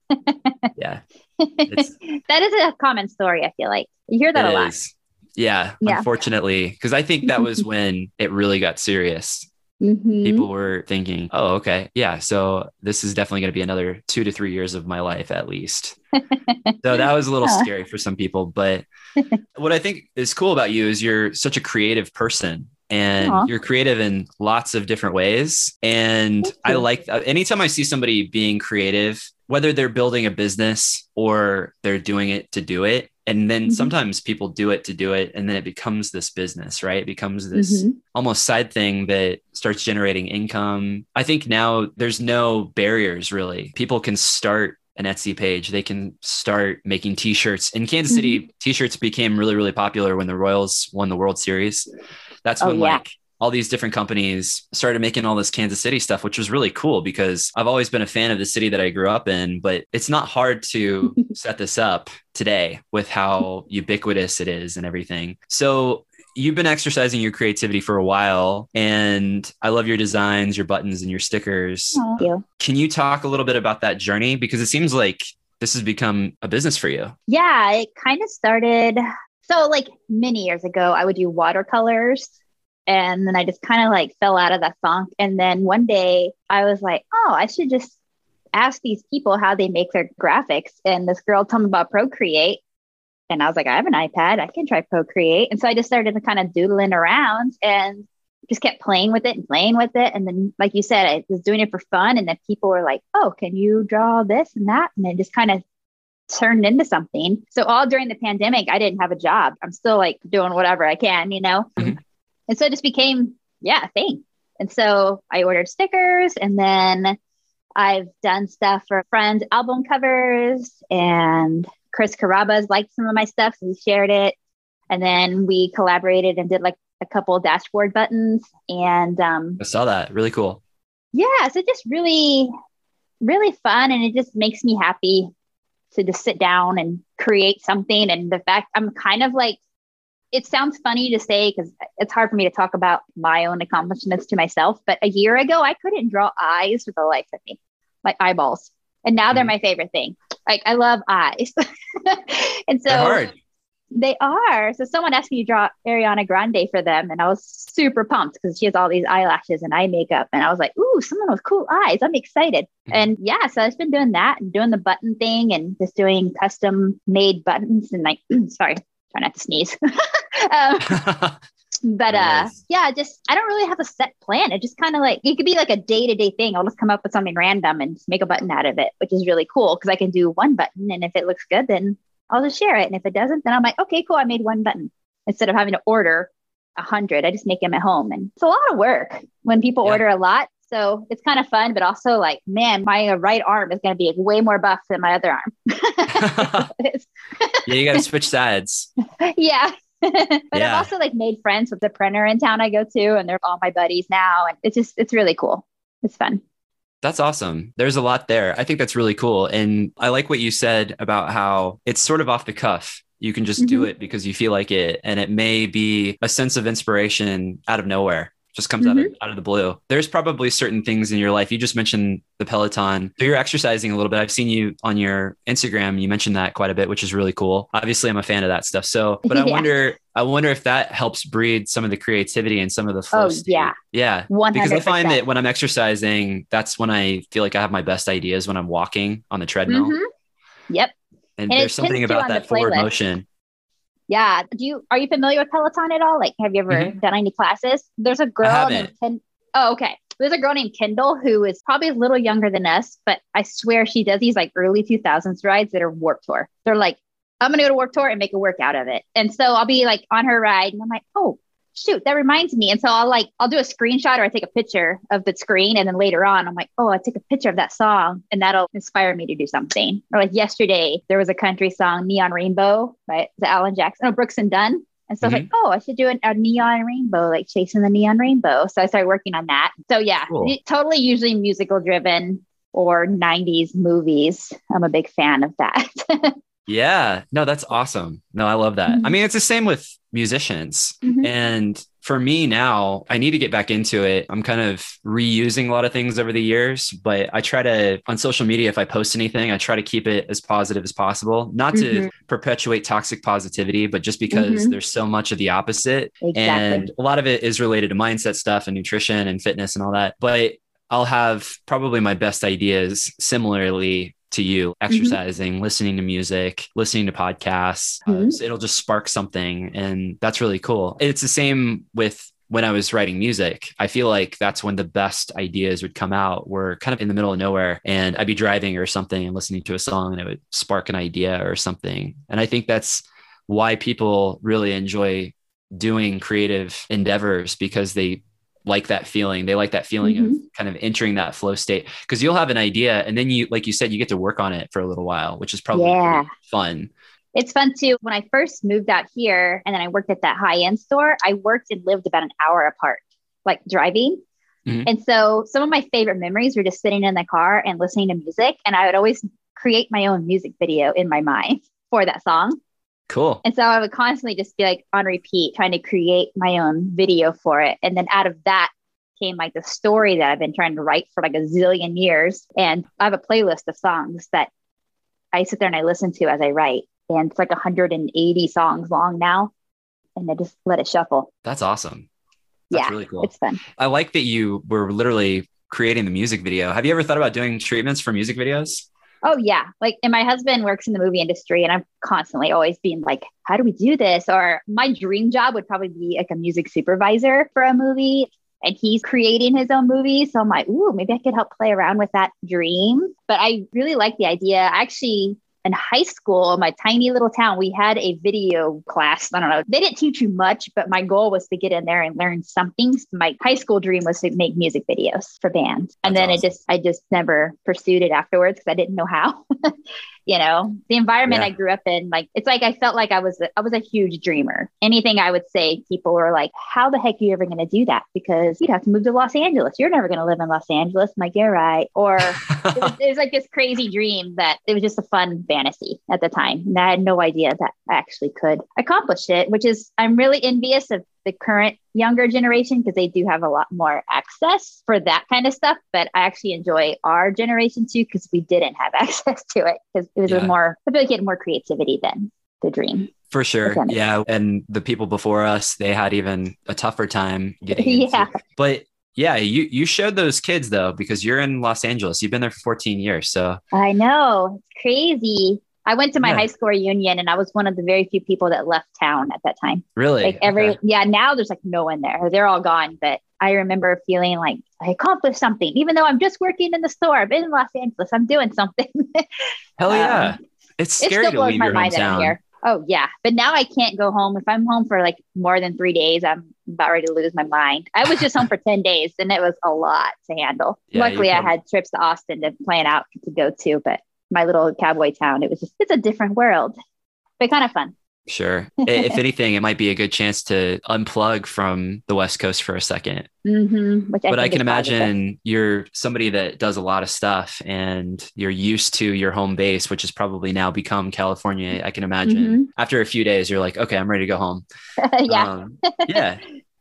yeah. [LAUGHS] That is a common story, I feel like. You hear that a lot. is. Yeah, Yeah. unfortunately, because I think that was [LAUGHS] when it really got serious. Mhm. People were thinking, "Oh, okay, yeah, so this is definitely going to be another two to three years of my life at least." so that was a little scary for some people. But [LAUGHS] what I think is cool about you is you're such a creative person. And Aw. you're creative in lots of different ways. And I like anytime I see somebody being creative, whether they're building a business or they're doing it to do it. And then Mhm. sometimes people do it to do it. And then it becomes this business, right? It becomes this Mhm. almost side thing that starts generating income. I think now there's no barriers really. People can start an Etsy page. They can start making t-shirts. In Kansas City, Mm-hmm. t-shirts became really, really popular when the Royals won the World Series. That's Oh, when yeah. like all these different companies started making all this Kansas City stuff, which was really cool because I've always been a fan of the city that I grew up in, but it's not hard to [LAUGHS] set this up today with how ubiquitous it is and everything. So you've been exercising your creativity for a while and I love your designs, your buttons and your stickers. Thank you. Can you talk a little bit about that journey because it seems like this has become a business for you. Yeah, it kind of started. So, like many years ago, I would do watercolors. And then I just kind of like fell out of that funk. And then one day I was like, oh, I should just ask these people how they make their graphics. And this girl told me about Procreate. And I was like, I have an iPad. I can try Procreate. And so I just started to kind of doodling around and just kept playing with it and playing with it. And then, like you said, I was doing it for fun. And then people were like, oh, can you draw this and that? And it just kind of turned into something. So all during the pandemic, I didn't have a job. I'm still like doing whatever I can, you know? Mhm. And so it just became, yeah, a thing. And so I ordered stickers and then I've done stuff for friends' album covers and Chris Carrabba's liked some of my stuff. So he shared it. And then we collaborated and did like a couple dashboard buttons. And um, I saw that. Really cool. yeah, so just really, really fun. And it just makes me happy to just sit down and create something. And the fact I'm kind of like, it sounds funny to say because it's hard for me to talk about my own accomplishments to myself. But a year ago, I couldn't draw eyes for the life of me, like eyeballs. And now they're Mhm. my favorite thing. Like I love eyes. [LAUGHS] and so they are. So someone asked me to draw Ariana Grande for them, and I was super pumped because she has all these eyelashes and eye makeup. And I was like, ooh, someone with cool eyes. I'm excited. Mhm. And yeah, so I've been doing that and doing the button thing and just doing custom made buttons and like, [CLEARS THROAT] sorry, try not to sneeze. [LAUGHS] um, [LAUGHS] but uh yeah, just I don't really have a set plan. It just kind of like it could be like a day-to-day thing. I'll just come up with something random and make a button out of it, which is really cool because I can do one button and if it looks good, then I'll just share it. And if it doesn't, then I'm like, okay, cool, I made one button instead of having to order a hundred. I just make them at home. And it's a lot of work when people Yeah. order a lot. So it's kind of fun, but also like, man, my uh, right arm is going to be way more buff than my other arm. [LAUGHS] [LAUGHS] Yeah, you got to switch sides. [LAUGHS] yeah. [LAUGHS] but Yeah. I've also like made friends with the printer in town I go to, and they're all my buddies now. And it's just, it's really cool. It's fun. That's awesome. There's a lot there. I think that's really cool. And I like what you said about how it's sort of off the cuff. You can just do Mhm. it because you feel like it. And it may be a sense of inspiration out of nowhere, just comes out, of, out of the blue. There's probably certain things in your life. You just mentioned the Peloton. So you're exercising a little bit. I've seen you on your Instagram. You mentioned that quite a bit, which is really cool. Obviously, I'm a fan of that stuff. So, [LAUGHS] but I Yeah. wonder, I wonder if that helps breed some of the creativity and some of the flow. Oh, state. yeah. Yeah One because I find that when I'm exercising, that's when I feel like I have my best ideas when I'm walking on the treadmill. Yep. And, And there's something about that forward motion. Yeah. Do you are you familiar with Peloton at all? Like, have you ever Mhm. done any classes? There's a girl named Ken- Oh, okay. There's a girl named Kendall who is probably a little younger than us, but I swear she does these like early 2000s rides that are warped tour. They're like, I'm gonna go to warped tour and make a workout of it. And so I'll be like on her ride, and I'm like, oh, shoot, that reminds me. And so I'll like, I'll do a screenshot or I take a picture of the screen. And then later on, I'm like, oh, I took a picture of that song and that'll inspire me to do something. Or like yesterday, there was a country song, Neon Rainbow by the Alan Jackson, oh, Brooks and Dunn. And so mm-hmm. I was like, oh, I should do a neon rainbow, like chasing the neon rainbow. So I started working on that. So yeah, cool. totally usually musical driven or 90s movies. I'm a big fan of that. [LAUGHS] yeah. No, that's awesome. No, I love that. Mm-hmm. I mean, it's the same with musicians. Mm-hmm. And for me now, I need to get back into it. I'm kind of reusing a lot of things over the years, but I try to, on social media, if I post anything, I try to keep it as positive as possible, not mm-hmm. to perpetuate toxic positivity, but just because mm-hmm. there's so much of the opposite. Exactly. And a lot of it is related to mindset stuff and nutrition and fitness and all that. But I'll have probably my best ideas similarly to you mm-hmm. exercising mm-hmm. listening to music listening to podcasts uh, mm-hmm. uh, so it'll just spark something and that's really cool it's the same with when I was writing music, I feel like that's when the best ideas would come out. We're kind of in the middle of nowhere, and I'd be driving or something and listening to a song, and it would spark an idea or something. And I think that's why people really enjoy doing creative endeavors because they like that feeling. They like that feeling mm-hmm. of kind of entering that flow state because you'll have an idea and then you, like you said, you get to work on it for a little while, which is probably yeah. fun. It's fun too. When I first moved out here and then I worked at that high end store, I worked and lived about an hour apart, like driving. Mm-hmm. And so some of my favorite memories were just sitting in the car and listening to music. And I would always create my own music video in my mind for that song. Cool. And so I would constantly just be like on repeat, trying to create my own video for it. And then out of that came like the story that I've been trying to write for like a zillion years. And I have a playlist of songs that I sit there and I listen to as I write. And it's like 180 songs long now. And I just let it shuffle. That's awesome. That's yeah, really cool. It's fun. I like that you were literally creating the music video. Have you ever thought about doing treatments for music videos? Oh yeah. Like and my husband works in the movie industry and I'm constantly always being like, how do we do this? Or my dream job would probably be like a music supervisor for a movie. And he's creating his own movie. So I'm like, ooh, maybe I could help play around with that dream. But I really like the idea. I actually in high school, my tiny little town, we had a video class. I don't know. They didn't teach you much, but my goal was to get in there and learn something. My high school dream was to make music videos for bands. And That's then awesome. it just, I just never pursued it afterwards because I didn't know how. [LAUGHS] you know the environment yeah. i grew up in like it's like i felt like i was a, I was a huge dreamer. Anything i would say people were like how the heck are you ever going to do that? Because you'd have to move to los angeles. You're never going to live in los angeles. I'm like you're right. Or [LAUGHS] it, was, it was like this crazy dream that it was just a fun fantasy at the time and i had no idea that i actually could accomplish it which is i'm really envious of the current younger generation because they do have a lot more access for that kind of stuff. But I actually enjoy our generation too because we didn't have [LAUGHS] access to it because it was yeah. more, I feel like you had more creativity than the dream. For sure. Yeah. And the people before us, they had even a tougher time getting [LAUGHS] yeah. But yeah, you you showed those kids though because you're in Los Angeles. You've been there for 14 years, so I know it's crazy. I went to my yeah. high school reunion and I was one of the very few people that left town at that time. Really? Like every, okay. yeah, now there's like no one there. They're all gone. But I remember feeling like I accomplished something, even though I'm just working in the store. I've been in Los Angeles. I'm doing something. [LAUGHS] Hell yeah. Um, it's scary it still blows my mind that I'm here. Oh yeah. But now I can't go home. If I'm home for like more than three days, I'm about ready to lose my mind. I was just home for [LAUGHS] 10 days and it was a lot to handle. Yeah, Luckily I had trips to Austin to plan out to go to, but my little cowboy town. It was just, it's a different world, but kind of fun. Sure. [LAUGHS] if anything, it might be a good chance to unplug from the West Coast for a 2nd mm-hmm, I but I can imagine you're somebody that does a lot of stuff and you're used to your home base, which has probably now become California. I can imagine mm-hmm. after a few days, you're like, okay, I'm ready to go home. [LAUGHS] yeah. Um, yeah,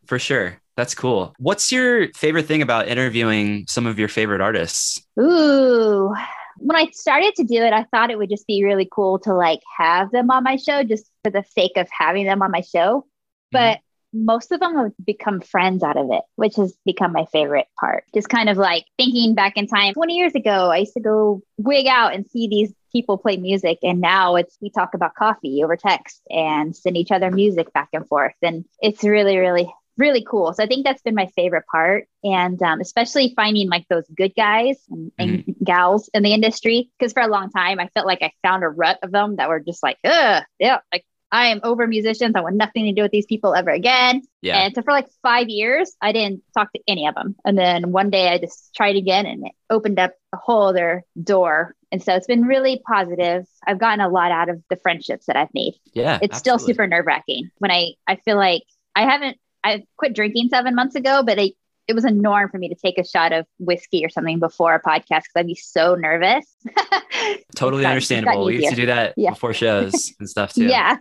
for sure. That's cool. What's your favorite thing about interviewing some of your favorite artists? Ooh, when I started to do it, I thought it would just be really cool to like have them on my show just for the sake of having them on my show. Mm-hmm. But most of them have become friends out of it, which has become my favorite part. Just kind of like thinking back in time 20 years ago, I used to go wig out and see these people play music. And now it's we talk about coffee over text and send each other music back and forth. And it's really, really really cool. So I think that's been my favorite part. And um, especially finding like those good guys and, and mm-hmm. gals in the industry. Cause for a long time, I felt like I found a rut of them that were just like, ugh, yeah, like I am over musicians. I want nothing to do with these people ever again. Yeah. And so for like five years, I didn't talk to any of them. And then one day I just tried again and it opened up a whole other door. And so it's been really positive. I've gotten a lot out of the friendships that I've made. Yeah. It's still super nerve wracking when I, I feel like I haven't, I quit drinking seven months ago, but I, it was a norm for me to take a shot of whiskey or something before a podcast because I'd be so nervous. [LAUGHS] totally gotten- understandable. We used to do that Yeah. before shows [LAUGHS] and stuff too. Yeah.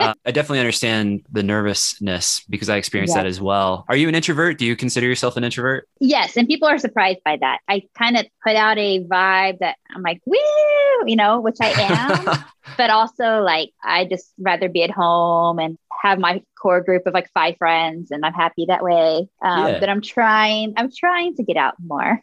uh, [LAUGHS] I definitely understand the nervousness because I experienced Yeah. that as well. Are you an introvert? Do you consider yourself an introvert? Yes, and people are surprised by that. I kind of put out a vibe that I'm like, woo, you know, which I am, but also like I just rather be at home and have my core group of like five friends, and I'm happy that way. Um, Yeah. But I'm trying, I'm trying to get out more,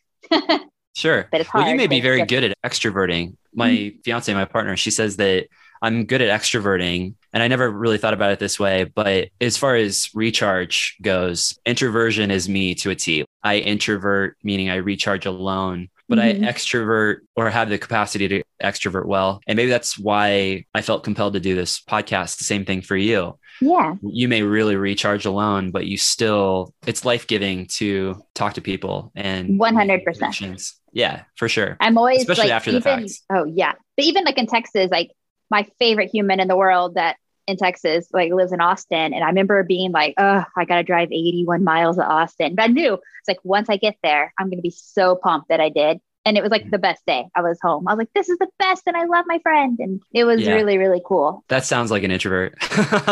[LAUGHS] sure. but it's hard. Well, you may be very good at extroverting. My fiance, my partner, she says that I'm good at extroverting. And I never really thought about it this way. But as far as recharge goes, introversion is me to a T. I introvert, meaning I recharge alone, but Mhm. I extrovert or have the capacity to extrovert well. And maybe that's why I felt compelled to do this podcast. The same thing for you. Yeah, You may really recharge alone, but you still, it's life giving to talk to people and 100%. Yeah, for sure. I'm always Especially like, after the even, fact. Oh yeah, but even like in Texas, like my favorite human in the world that in Texas like lives in Austin, and I remember being like, oh, I gotta drive 81 miles to Austin, but I knew it's like once I get there, I'm gonna be so pumped that I did. And it was like the best day. I was home. I was like, this is the best, and I love my friend, and it was Yeah. really, really cool. That sounds like an introvert. [LAUGHS]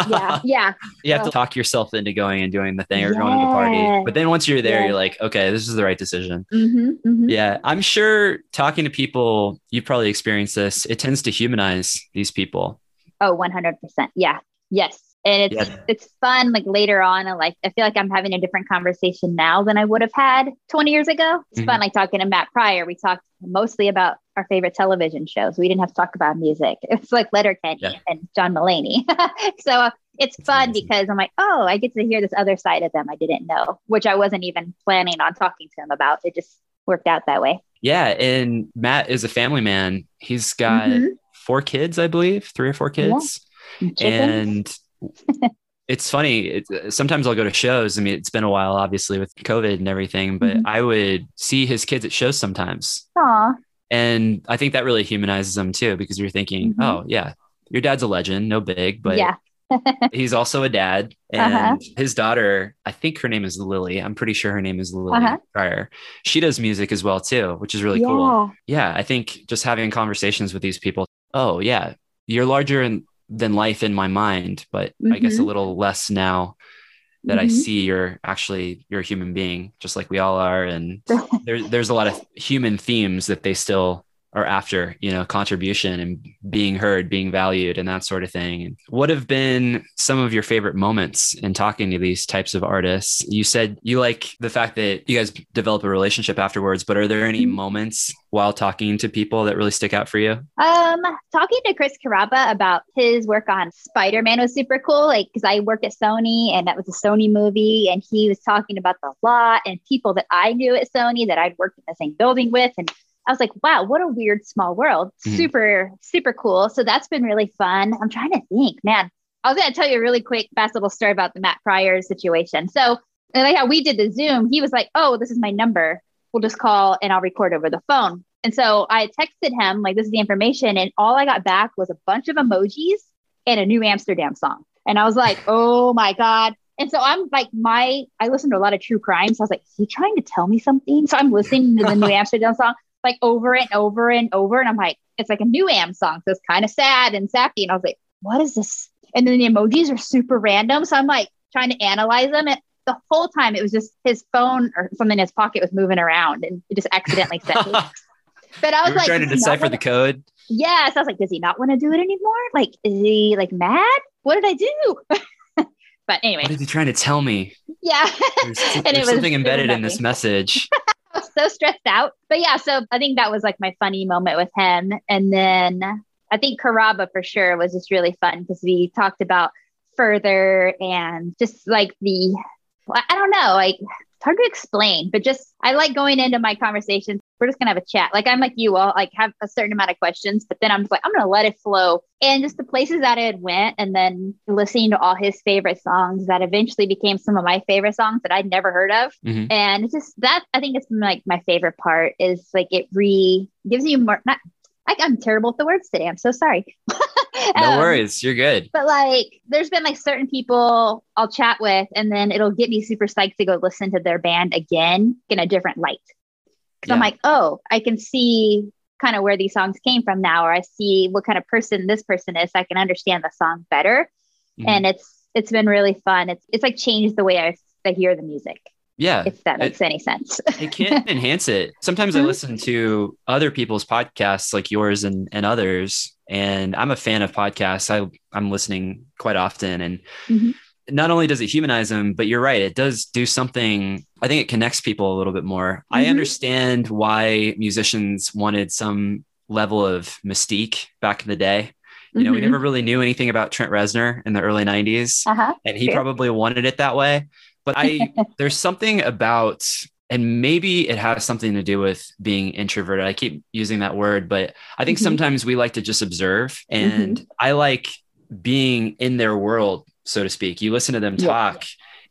Yeah, [LAUGHS] yeah, you have to talk yourself into going and doing the thing or going to the party. But then once you're there, you're like, okay, this is the right decision. hmm hmm Yeah. I'm sure talking to people, you've probably experienced this. It tends to humanize these people. Oh, 100%. Yeah. Yes. And it's Yeah. it's fun like later on in like I feel like I'm having a different conversation now than I would have had 20 years ago. It's Mhm. fun like talking to Matt Pryor. We talked mostly about our favorite television shows. We didn't have to talk about music. [LAUGHS] It's like Letterkenny Yeah. and John Mulaney. [LAUGHS] so uh, it's fun amazing. because I'm like, oh, I get to hear this other side of them I didn't know, which I wasn't even planning on talking to him about. It just worked out that way. Yeah. And Matt is a family man. He's got Mhm. Four kids, I believe, three or four kids. Chickens. and [LAUGHS] it's funny it, sometimes i'll go to shows i mean it's been a while obviously with covid and everything but Mhm. i would see his kids at shows sometimes Aw. and i think that really humanizes them too because you're thinking Mhm. oh yeah your dad's a legend no big but yeah. [LAUGHS] he's also a dad and Uh-huh. his daughter i think her name is lily i'm pretty sure her name is lily Uh-huh. Pryor. she does music as well too which is really yeah. cool yeah i think just having conversations with these people oh yeah you're larger in, than life in my mind but i guess a Mhm. little less now that i Mhm. see you're actually you're a human being just like we all are and [LAUGHS] there, there's a lot of human themes that they still are after you know contribution and being heard being valued and that sort of thing and what have been some of your favorite moments in talking to these types of artists you said you like the fact that you guys develop a relationship afterwards but are there any Mhm. moments while talking to people that really stick out for you Um, talking to Chris Carrabba about his work on Spider Man was super cool. Like, because I work at Sony and that was a Sony movie, and he was talking about the lot and people that I knew at Sony that I'd worked in the same building with, and I was like, wow, what a weird small world. Mhm. Super, super cool. So that's been really fun. I'm trying to think, man. I was going to tell you a really quick, fast little story about the Matt Pryor situation. So, and like how we did the Zoom, he was like, oh, this is my number. We'll just call and I'll record over the phone. And so I texted him, like, this is the information. And all I got back was a bunch of emojis and a New Amsterdams song. And I was like, [LAUGHS] oh my God. And so I'm like, my, I listen to a lot of true crime. So I was like, is he trying to tell me something? So I'm listening to the new [LAUGHS] Amsterdam song like over and over and over. And I'm like, it's like a new Am song. So it's kind of sad and sappy. And I was like, what is this? And then the emojis are super random. So I'm like trying to analyze them. And the whole time it was just his phone or something in his pocket was moving around and it just accidentally sent me. [LAUGHS] But I was like, trying to does he not decipher wanna- the code Yes. I was like, does he not want to do it anymore? Like, is he like mad? What did I do? [LAUGHS] but anyway, what is he trying to tell me yeah. there's, [LAUGHS] And there's something embedded in this message so stressed out. But yeah, so I think that was like my funny moment with him. And then I think Carrabba for sure was just really fun because we talked about further and just like the, I don't know, like it's hard to explain, but just I like going into my conversations. We're just gonna have a chat. Like I'm like you, I'll like have a certain amount of questions, but then I'm just like, I'm gonna let it flow. And just the places that it went, and then listening to all his favorite songs that eventually became some of my favorite songs that I'd never heard of. Mhm. And it's just that I think it's like my favorite part is like it re gives you more not I, I'm terrible with the words today. I'm so sorry. [LAUGHS] No Um, worries. You're good. but like there's been like certain people I'll chat with and then it'll get me super psyched to go listen to their band again in a different light. Cause I'm like, oh, I can see kind of where these songs came from now, or I see what kind of person this person is. So I can understand the song better. Mhm. And it's it's been really fun. It's it's like changed the way I, I hear the music, Yeah. if that It- makes any sense. it can [LAUGHS] enhance it. Sometimes I listen to other people's podcasts like yours and, and others, and I'm a fan of podcasts. I, I'm listening quite often. And Mhm. not only does it humanize them, but you're right, it does do something. I think it connects people a little bit more. I Mhm. understand why musicians wanted some level of mystique back in the day. You know, we Mhm. never really knew anything about Trent Reznor in the early 90s uh-huh. and he Sure. probably wanted it that way but i [LAUGHS] there's something about and maybe it has something to do with being introverted i keep using that word but i think Mhm. sometimes we like to just observe and i like being in their world so to speak you listen to them Yeah. talk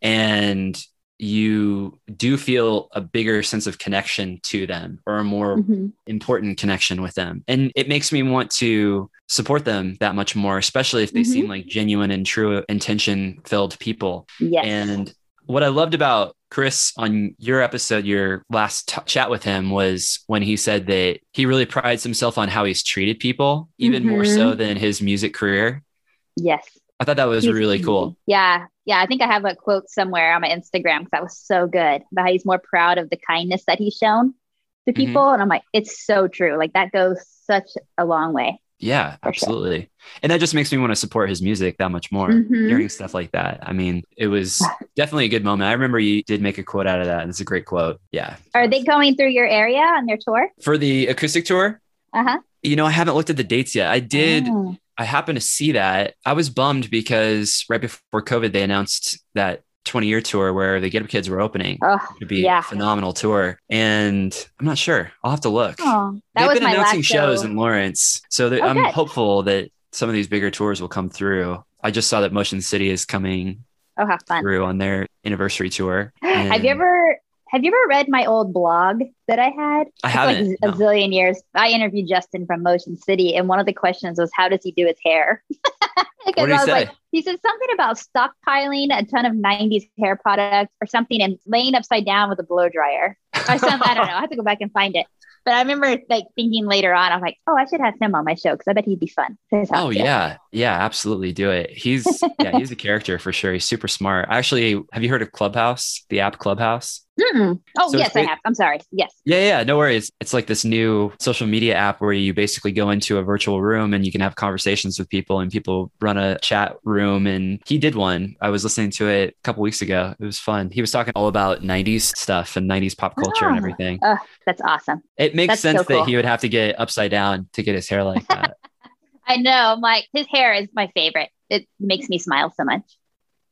and you do feel a bigger sense of connection to them or a more Mhm. important connection with them. And it makes me want to support them that much more, especially if they Mhm. seem like genuine and true intention filled people. Yes. And what I loved about Chris on your episode, your last t- chat with him was when he said that he really prides himself on how he's treated people, even more Mhm. so than his music career. yes. I thought that was He's really cool. Yeah. Yeah. I think I have a quote somewhere on my Instagram because that was so good about how he's more proud of the kindness that he's shown to Mhm. people. And I'm like, it's so true. Like that goes such a long way. Yeah, For sure. absolutely. And that just makes me want to support his music that much more. Mhm. hearing stuff like that. I mean, it was [LAUGHS] definitely a good moment. I remember you did make a quote out of that, and it's a great quote. Yeah. Are they going through your area on their tour? For the acoustic tour, Uh huh. you know, I haven't looked at the dates yet. I did, Oh. I happened to see that. I was bummed because right before COVID, they announced that 20 year tour where the Get Up Kids were opening. Oh, It'd be yeah. a phenomenal tour. And I'm not sure. I'll have to look. Oh, that They've was been my announcing last shows show. in Lawrence. So Oh, I'm good. hopeful that some of these bigger tours will come through. I just saw that Motion City is coming oh, how fun. through on their anniversary tour. [GASPS] Have you ever have you ever read my old blog that I had? I It's haven't. Like a no. zillion years. I interviewed Justin from Motion City, and one of the questions was, "How does he do his hair?" [LAUGHS] [LAUGHS] because What did he I was say? like, he said something about stockpiling a ton of '90s hair products or something and laying upside down with a blow dryer. Or something. I don't know. I have to go back and find it. But I remember like thinking later on, I'm like, oh, I should have him on my show because I bet he'd be fun. [LAUGHS] Oh yeah, yeah, absolutely. Do it. He's yeah, he's a character for sure. He's super smart. Actually, have you heard of Clubhouse? The app Clubhouse? Mm-mm. Oh So yes, I have. I'm sorry. Yes. Yeah, yeah, no worries. It's like this new social media app where you basically go into a virtual room and you can have conversations with people and people run a chat room. And he did one. I was listening to it a couple weeks ago. It was fun. He was talking all about 90s stuff and 90s pop culture and Oh. everything. Oh, that's awesome. It makes That's so sense cool. that he would have to get upside down to get his hair like that. [LAUGHS] I know. Like, his hair is my favorite. It makes me smile so much.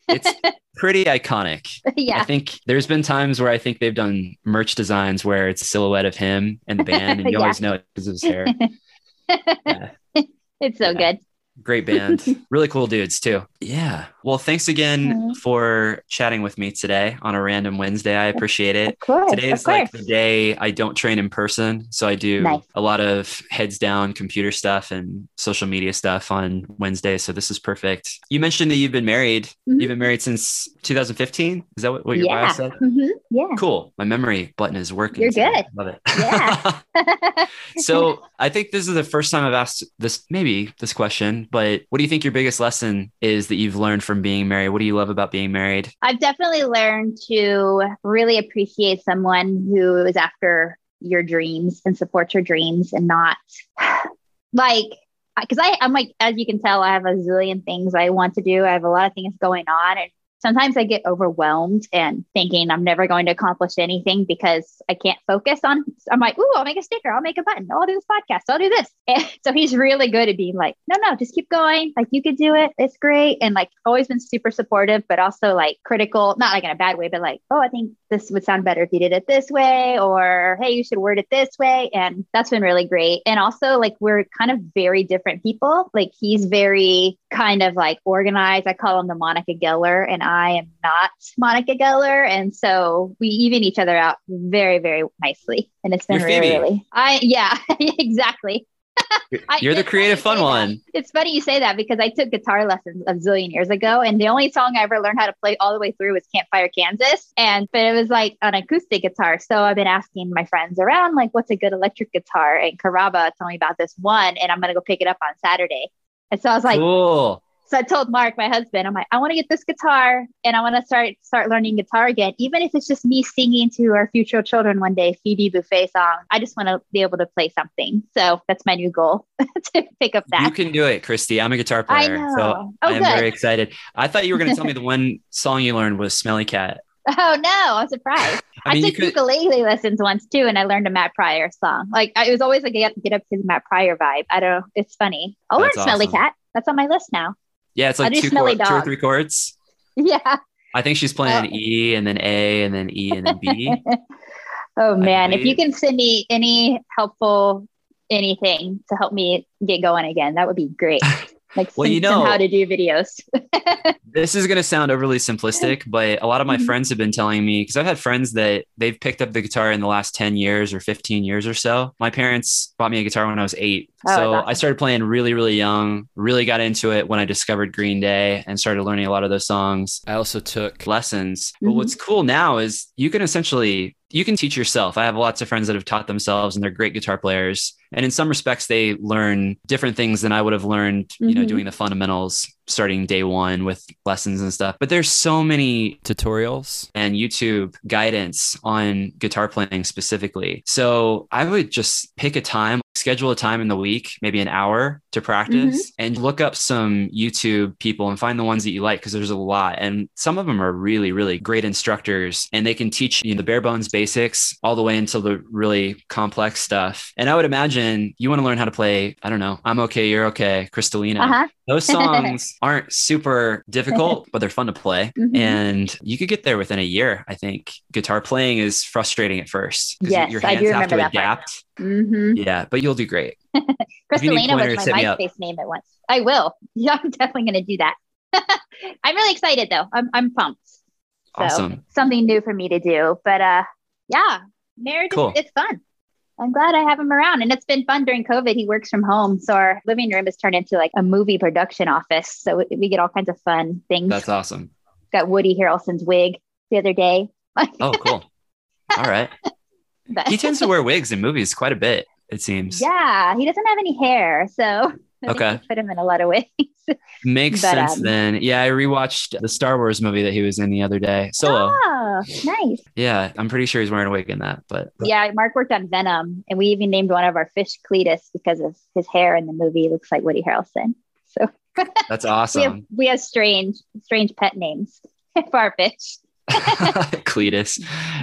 It's [LAUGHS] pretty iconic. Yeah. I think there's been times where I think they've done merch designs where it's a silhouette of him and the band, and you [LAUGHS] Yeah. always know it because of his hair. [LAUGHS] Yeah. It's so Yeah. good. Great band. [LAUGHS] really cool dudes, too. Yeah. Well, thanks again Mhm. for chatting with me today on a random Wednesday. I appreciate it. Course. Today is like the day I don't train in person. So I do Nice. a lot of heads down computer stuff and social media stuff on Wednesday. So this is perfect. You mentioned that you've been married. Mhm. You've been married since 2015. Is that what, what your bio yeah. said? Mhm. Yeah. Cool. My memory button is working. You're today. good. Love it. Yeah. [LAUGHS] [LAUGHS] so I think this is the first time I've asked this, maybe this question, but what do you think your biggest lesson is that you've learned from being married? What do you love about being married? I've definitely learned to really appreciate someone who is after your dreams and supports your dreams and not [SIGHS] like because I I'm like as you can tell I have a zillion things I want to do. I have a lot of things going on and sometimes I get overwhelmed and thinking I'm never going to accomplish anything because I can't focus on. I'm like, ooh, I'll make a sticker, I'll make a button, I'll do this podcast, I'll do this. [LAUGHS] And so he's really good at being like, no, no, just keep going. Like you could do it. It's great. And like always been super supportive, but also like critical, not like in a bad way, but like, oh, I think this would sound better if you did it this way, or hey, you should word it this way. And that's been really great. And also, like, we're kind of very different people. Like, he's very kind of like organized. I call him the Monica Geller, and I am not Monica Geller. And so we even each other out very, very nicely. And it's been You're really, Phoebe. really, I, yeah, [LAUGHS] exactly. You're the creative fun say that. one. It's funny you say that because I took guitar lessons a zillion years ago, and the only song I ever learned how to play all the way through was Campfire Kansas. And but it was like an acoustic guitar. So I've been asking my friends around, like, what's a good electric guitar? And Carrabba told me about this one, and I'm gonna go pick it up on Saturday. And so I was like, cool. So I told Mark, my husband, I'm like, I want to get this guitar and I want to start start learning guitar again, even if it's just me singing to our future children one day, Phoebe Buffay song. I just want to be able to play something. So that's my new goal [LAUGHS] to pick up that. You can do it, Christy. I'm a guitar I player. know. So Oh, I am good. very excited. I thought you were going to tell me [LAUGHS] the one song you learned was Smelly Cat. Oh no, I'm surprised. I [LAUGHS] I, mean, you took could, ukulele lessons once too, and I learned a Matt Pryor song. Like I, it was always like I have to get up to the Matt Pryor vibe. I don't know. It's funny. I'll That's learn Smelly. Cat. That's on my list now. Yeah, it's like two, chord, two or three chords. Yeah. I think she's playing an Oh. E and then A and then E and then B. [LAUGHS] oh man, if you can send me any helpful anything to help me get going again, that would be great. [LAUGHS] Like Well, you know- how to do videos. [LAUGHS] this is going to sound overly simplistic, [LAUGHS] but a lot of my Mhm. friends have been telling me because I've had friends that they've picked up the guitar in the last 10 years or 15 years or so. My parents bought me a guitar when I was eight. Oh, so awesome. I started playing really, really young, really got into it when I discovered Green Day and started learning a lot of those songs. I also took lessons. But Mhm. what's cool now is you can essentially you can teach yourself. I have lots of friends that have taught themselves and they're great guitar players. And in some respects they learn different things than I would have learned, you know, Mhm. doing the fundamentals starting day 1 with lessons and stuff. But there's so many tutorials and YouTube guidance on guitar playing specifically. So I would just pick a time, schedule a time in the week, maybe an hour to practice and look up some YouTube people and find the ones that you like because there's a lot. And some of them are really, really great instructors and they can teach you the bare bones basics all the way until the really complex stuff. And I would imagine you want to learn how to play, I don't know, I'm okay, you're okay, Crystalina. Uh-huh. Those [LAUGHS] songs aren't super difficult, [LAUGHS] but they're fun to play. Mhm. And you could get there within a year, I think. Guitar playing is frustrating at first. Yes, your I do have to adapt. hmm Yeah, but you'll do great. [LAUGHS] Crystalina was my. MySpace name at once. I will. Yeah, I'm definitely going to do that. I'm really excited though. I'm, I'm pumped. So Awesome. something new for me to do. But uh, yeah, marriage, is- it's fun. I'm glad I have him around. And it's been fun during COVID. He works from home. So our living room has turned into like a movie production office. So we, get all kinds of fun things. That's awesome. Got Woody Harrelson's wig the other day. [LAUGHS] Oh, cool. All right. But- He tends to wear wigs in movies quite a bit, it seems. yeah, he doesn't have any hair. So [LAUGHS] Okay. put him in a lot of ways. [LAUGHS] Makes But, sense um, then. Yeah, I rewatched the Star Wars movie that he was in the other day. Solo. Oh, nice. Yeah, I'm pretty sure he's wearing a wig in that. But Yeah, Mark worked on Venom, and we even named one of our fish Cletus because of his hair in the movie. It looks like Woody Harrelson. So [LAUGHS] that's we have awesome. we have strange strange pet names for our fish. [LAUGHS] Cletus.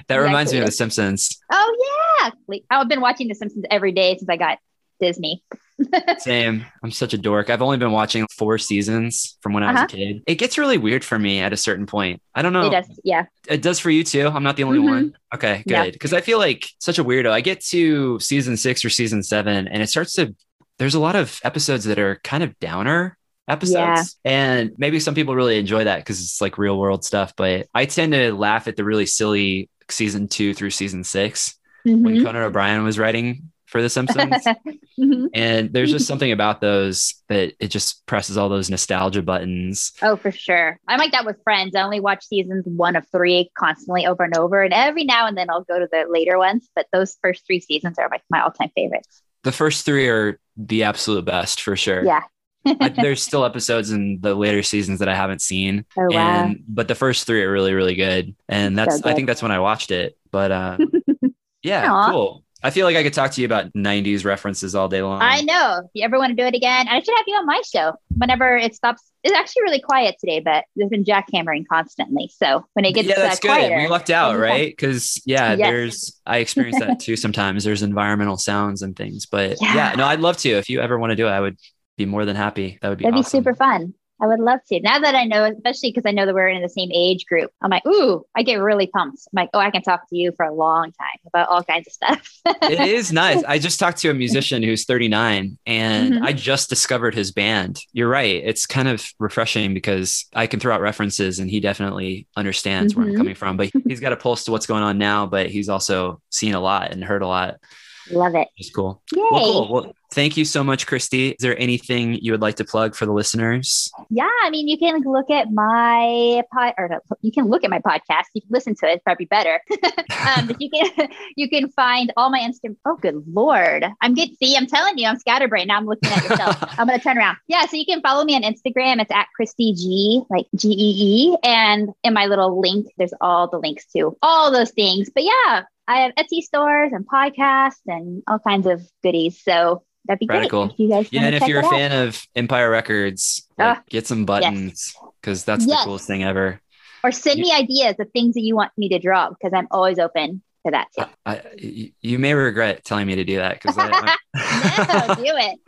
That Yeah, reminds me of The Simpsons. Oh yeah, Cle- I've been watching The Simpsons every day since I got Disney. [LAUGHS] Same. I'm such a dork. I've only been watching four seasons from when I was Uh-huh. a kid. It gets really weird for me at a certain point. I don't know. It does, yeah. It does for you too. I'm not the only Mhm. one. Okay, good. Because I feel like such a weirdo. I get to season six or season seven, and it starts to. There's a lot of episodes that are kind of downer episodes, and maybe some people really enjoy that because it's like real world stuff. But I tend to laugh at the really silly season two through season six when Mhm. Conan O'Brien was writing for The Simpsons. [LAUGHS] Mhm. And there's just [LAUGHS] something about those that it just presses all those nostalgia buttons. Oh, for sure. I'm like that with Friends. I only watch seasons one of three constantly over and over, and every now and then I'll go to the later ones. But those first three seasons are like my all-time favorites. The first three are the absolute best for sure. Yeah. I- [LAUGHS] there's still episodes in the later seasons that I haven't seen. Oh wow. And but the first three are really, really good. And that's So I think that's when I watched it. But uh [LAUGHS] yeah, Aw. cool. I feel like I could talk to you about 90s references all day long. I know. If you ever want to do it again, I should have you on my show whenever it stops. It's actually really quiet today, but there's been jackhammering constantly. So when it gets yeah, that's uh, good. quieter, We lucked out, it'll be fun. right? Because yeah, Yes. there's I experience that [LAUGHS] too sometimes. There's environmental sounds and things, but yeah. Yeah. no, I'd love to. If you ever want to do it, I would be more than happy. That would be That'd be super fun. I would love to. Now that I know, especially because I know that we're in the same age group, I'm like, ooh, I get really pumped. I'm like, oh, I can talk to you for a long time about all kinds of stuff. it is [LAUGHS] nice. I just talked to a musician who's 39 and Mhm. I just discovered his band. You're right. It's kind of refreshing because I can throw out references and he definitely understands where I'm Mhm. coming from. But [LAUGHS] he's got a pulse to what's going on now, but he's also seen a lot and heard a lot. love it. It's cool. Yay. Well, cool. Well, thank you so much, Christy. Is there anything you would like to plug for the listeners? Yeah, I mean, you can look at my pod, or no, you can look at my podcast. You can listen to it; it's probably better. [LAUGHS] um, but you can [LAUGHS] you can find all my Instagram. Oh, good lord! I'm good. See, I'm telling you, I'm scatterbrained. Now I'm looking at yourself. [LAUGHS] I'm gonna turn around. Yeah, so you can follow me on Instagram. It's at Christy G, like G E E, and in my little link, there's all the links to all those things. But yeah, I have Etsy stores and podcasts and all kinds of goodies. So that'd be Radical. great if you guys. Yeah, and if you're a out. fan of Empire Records, like, Ah, get some buttons because that's Yes. the coolest thing ever. or send me ideas of things that you want me to draw because I'm always open to that too. I, y- you may regret telling me to do that because [LAUGHS] no, I, do it.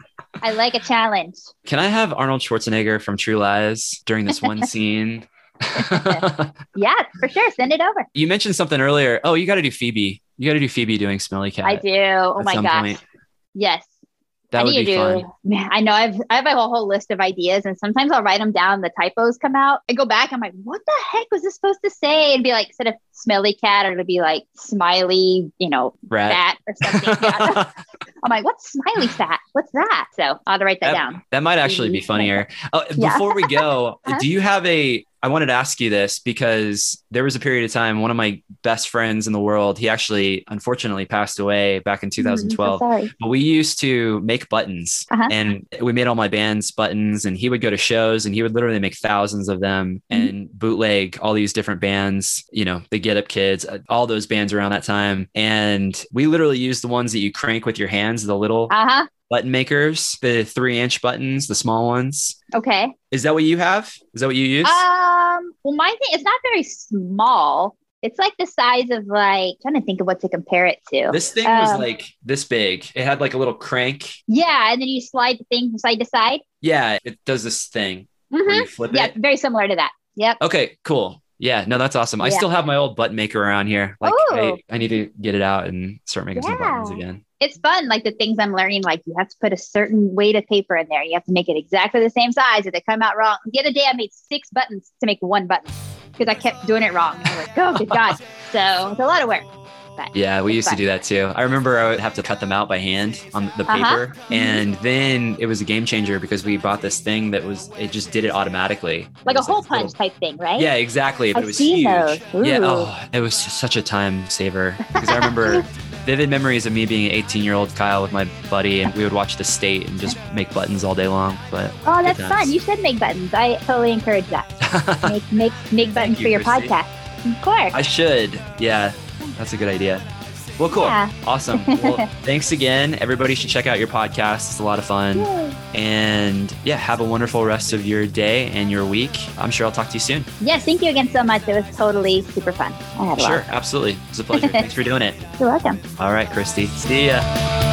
I like a challenge. can I have Arnold Schwarzenegger from True Lies during this one scene? [LAUGHS] [LAUGHS] Yeah, for sure. Send it over. you mentioned something earlier. Oh, you got to do Phoebe. You got to do Phoebe doing Smelly Cat. I do. Oh my gosh. point. Yes. That I would need be to fun. do. Man, I know. I've I have a whole, whole list of ideas, and sometimes I'll write them down. The typos come out. I go back. I'm like, what the heck was this supposed to say? It'd be like instead of smelly cat, or it'd be like smiley, you know, Rat. fat or something. [LAUGHS] Yeah. I'm like, what's smiley fat? What's that? So I'll write that That- down. That might actually be funnier. Uh, [LAUGHS] Yeah. Before we go, [LAUGHS] Uh-huh. do you have a? I wanted to ask you this because there was a period of time. One of my best friends in the world, he actually unfortunately passed away back in Mm, 2012. sorry. But we used to make buttons Uh-huh. and we made all my band's buttons and he would go to shows and he would literally make thousands of them Mm-hmm. and bootleg all these different bands, you know, the Get Up Kids, uh, all those bands around that time. And we literally used the ones that you crank with your hands, the little Uh huh. button makers, the three inch buttons, the small ones. Okay. Is that what you have? Is that what you use? Um. Well, my thing it's not very small. It's like the size of like trying to think of what to compare it to. this thing was um, like this big. It had like a little crank. yeah, and then you slide the thing from side to side. Yeah, it does this thing hmm you flip Yeah, it. very similar to that. Yep. Okay, cool. Yeah, no, that's awesome. I still have my old button maker around here. Like, Oh. I, I need to get it out and start making some buttons again. It's fun, like the things I'm learning. Like you have to put a certain weight of paper in there. You have to make it exactly the same size. If they come out wrong, the other day I made six buttons to make one button because I kept doing it wrong. I was like, oh, good God. So it's a lot of work. Yeah, we used to do that too. I remember I would have to cut them out by hand on the Uh-huh. paper. And then it was a game changer because we bought this thing that was, it just did it automatically. like It a hole little- punch type thing, right? Yeah, exactly. But I've it was huge. Yeah. Oh, it was such a time saver because I remember [LAUGHS] vivid memories of me being an 18 year old Kyle with my buddy, and we would watch The State and just make buttons all day long. But Oh, that's fun. You should make buttons. I totally encourage that. [LAUGHS] Make make make buttons you, for your podcast. Of course. I should. Yeah, that's a good idea. Well, cool. Yeah. Awesome. Well, [LAUGHS] thanks again. Everybody should check out your podcast. It's a lot of fun. Yay. And yeah, have a wonderful rest of your day and your week. I'm sure I'll talk to you soon. Yes, thank you again so much. It was totally super fun. I had a lot. Sure, absolutely. It was a pleasure. [LAUGHS] Thanks for doing it. You're welcome. All right, Christy. See ya.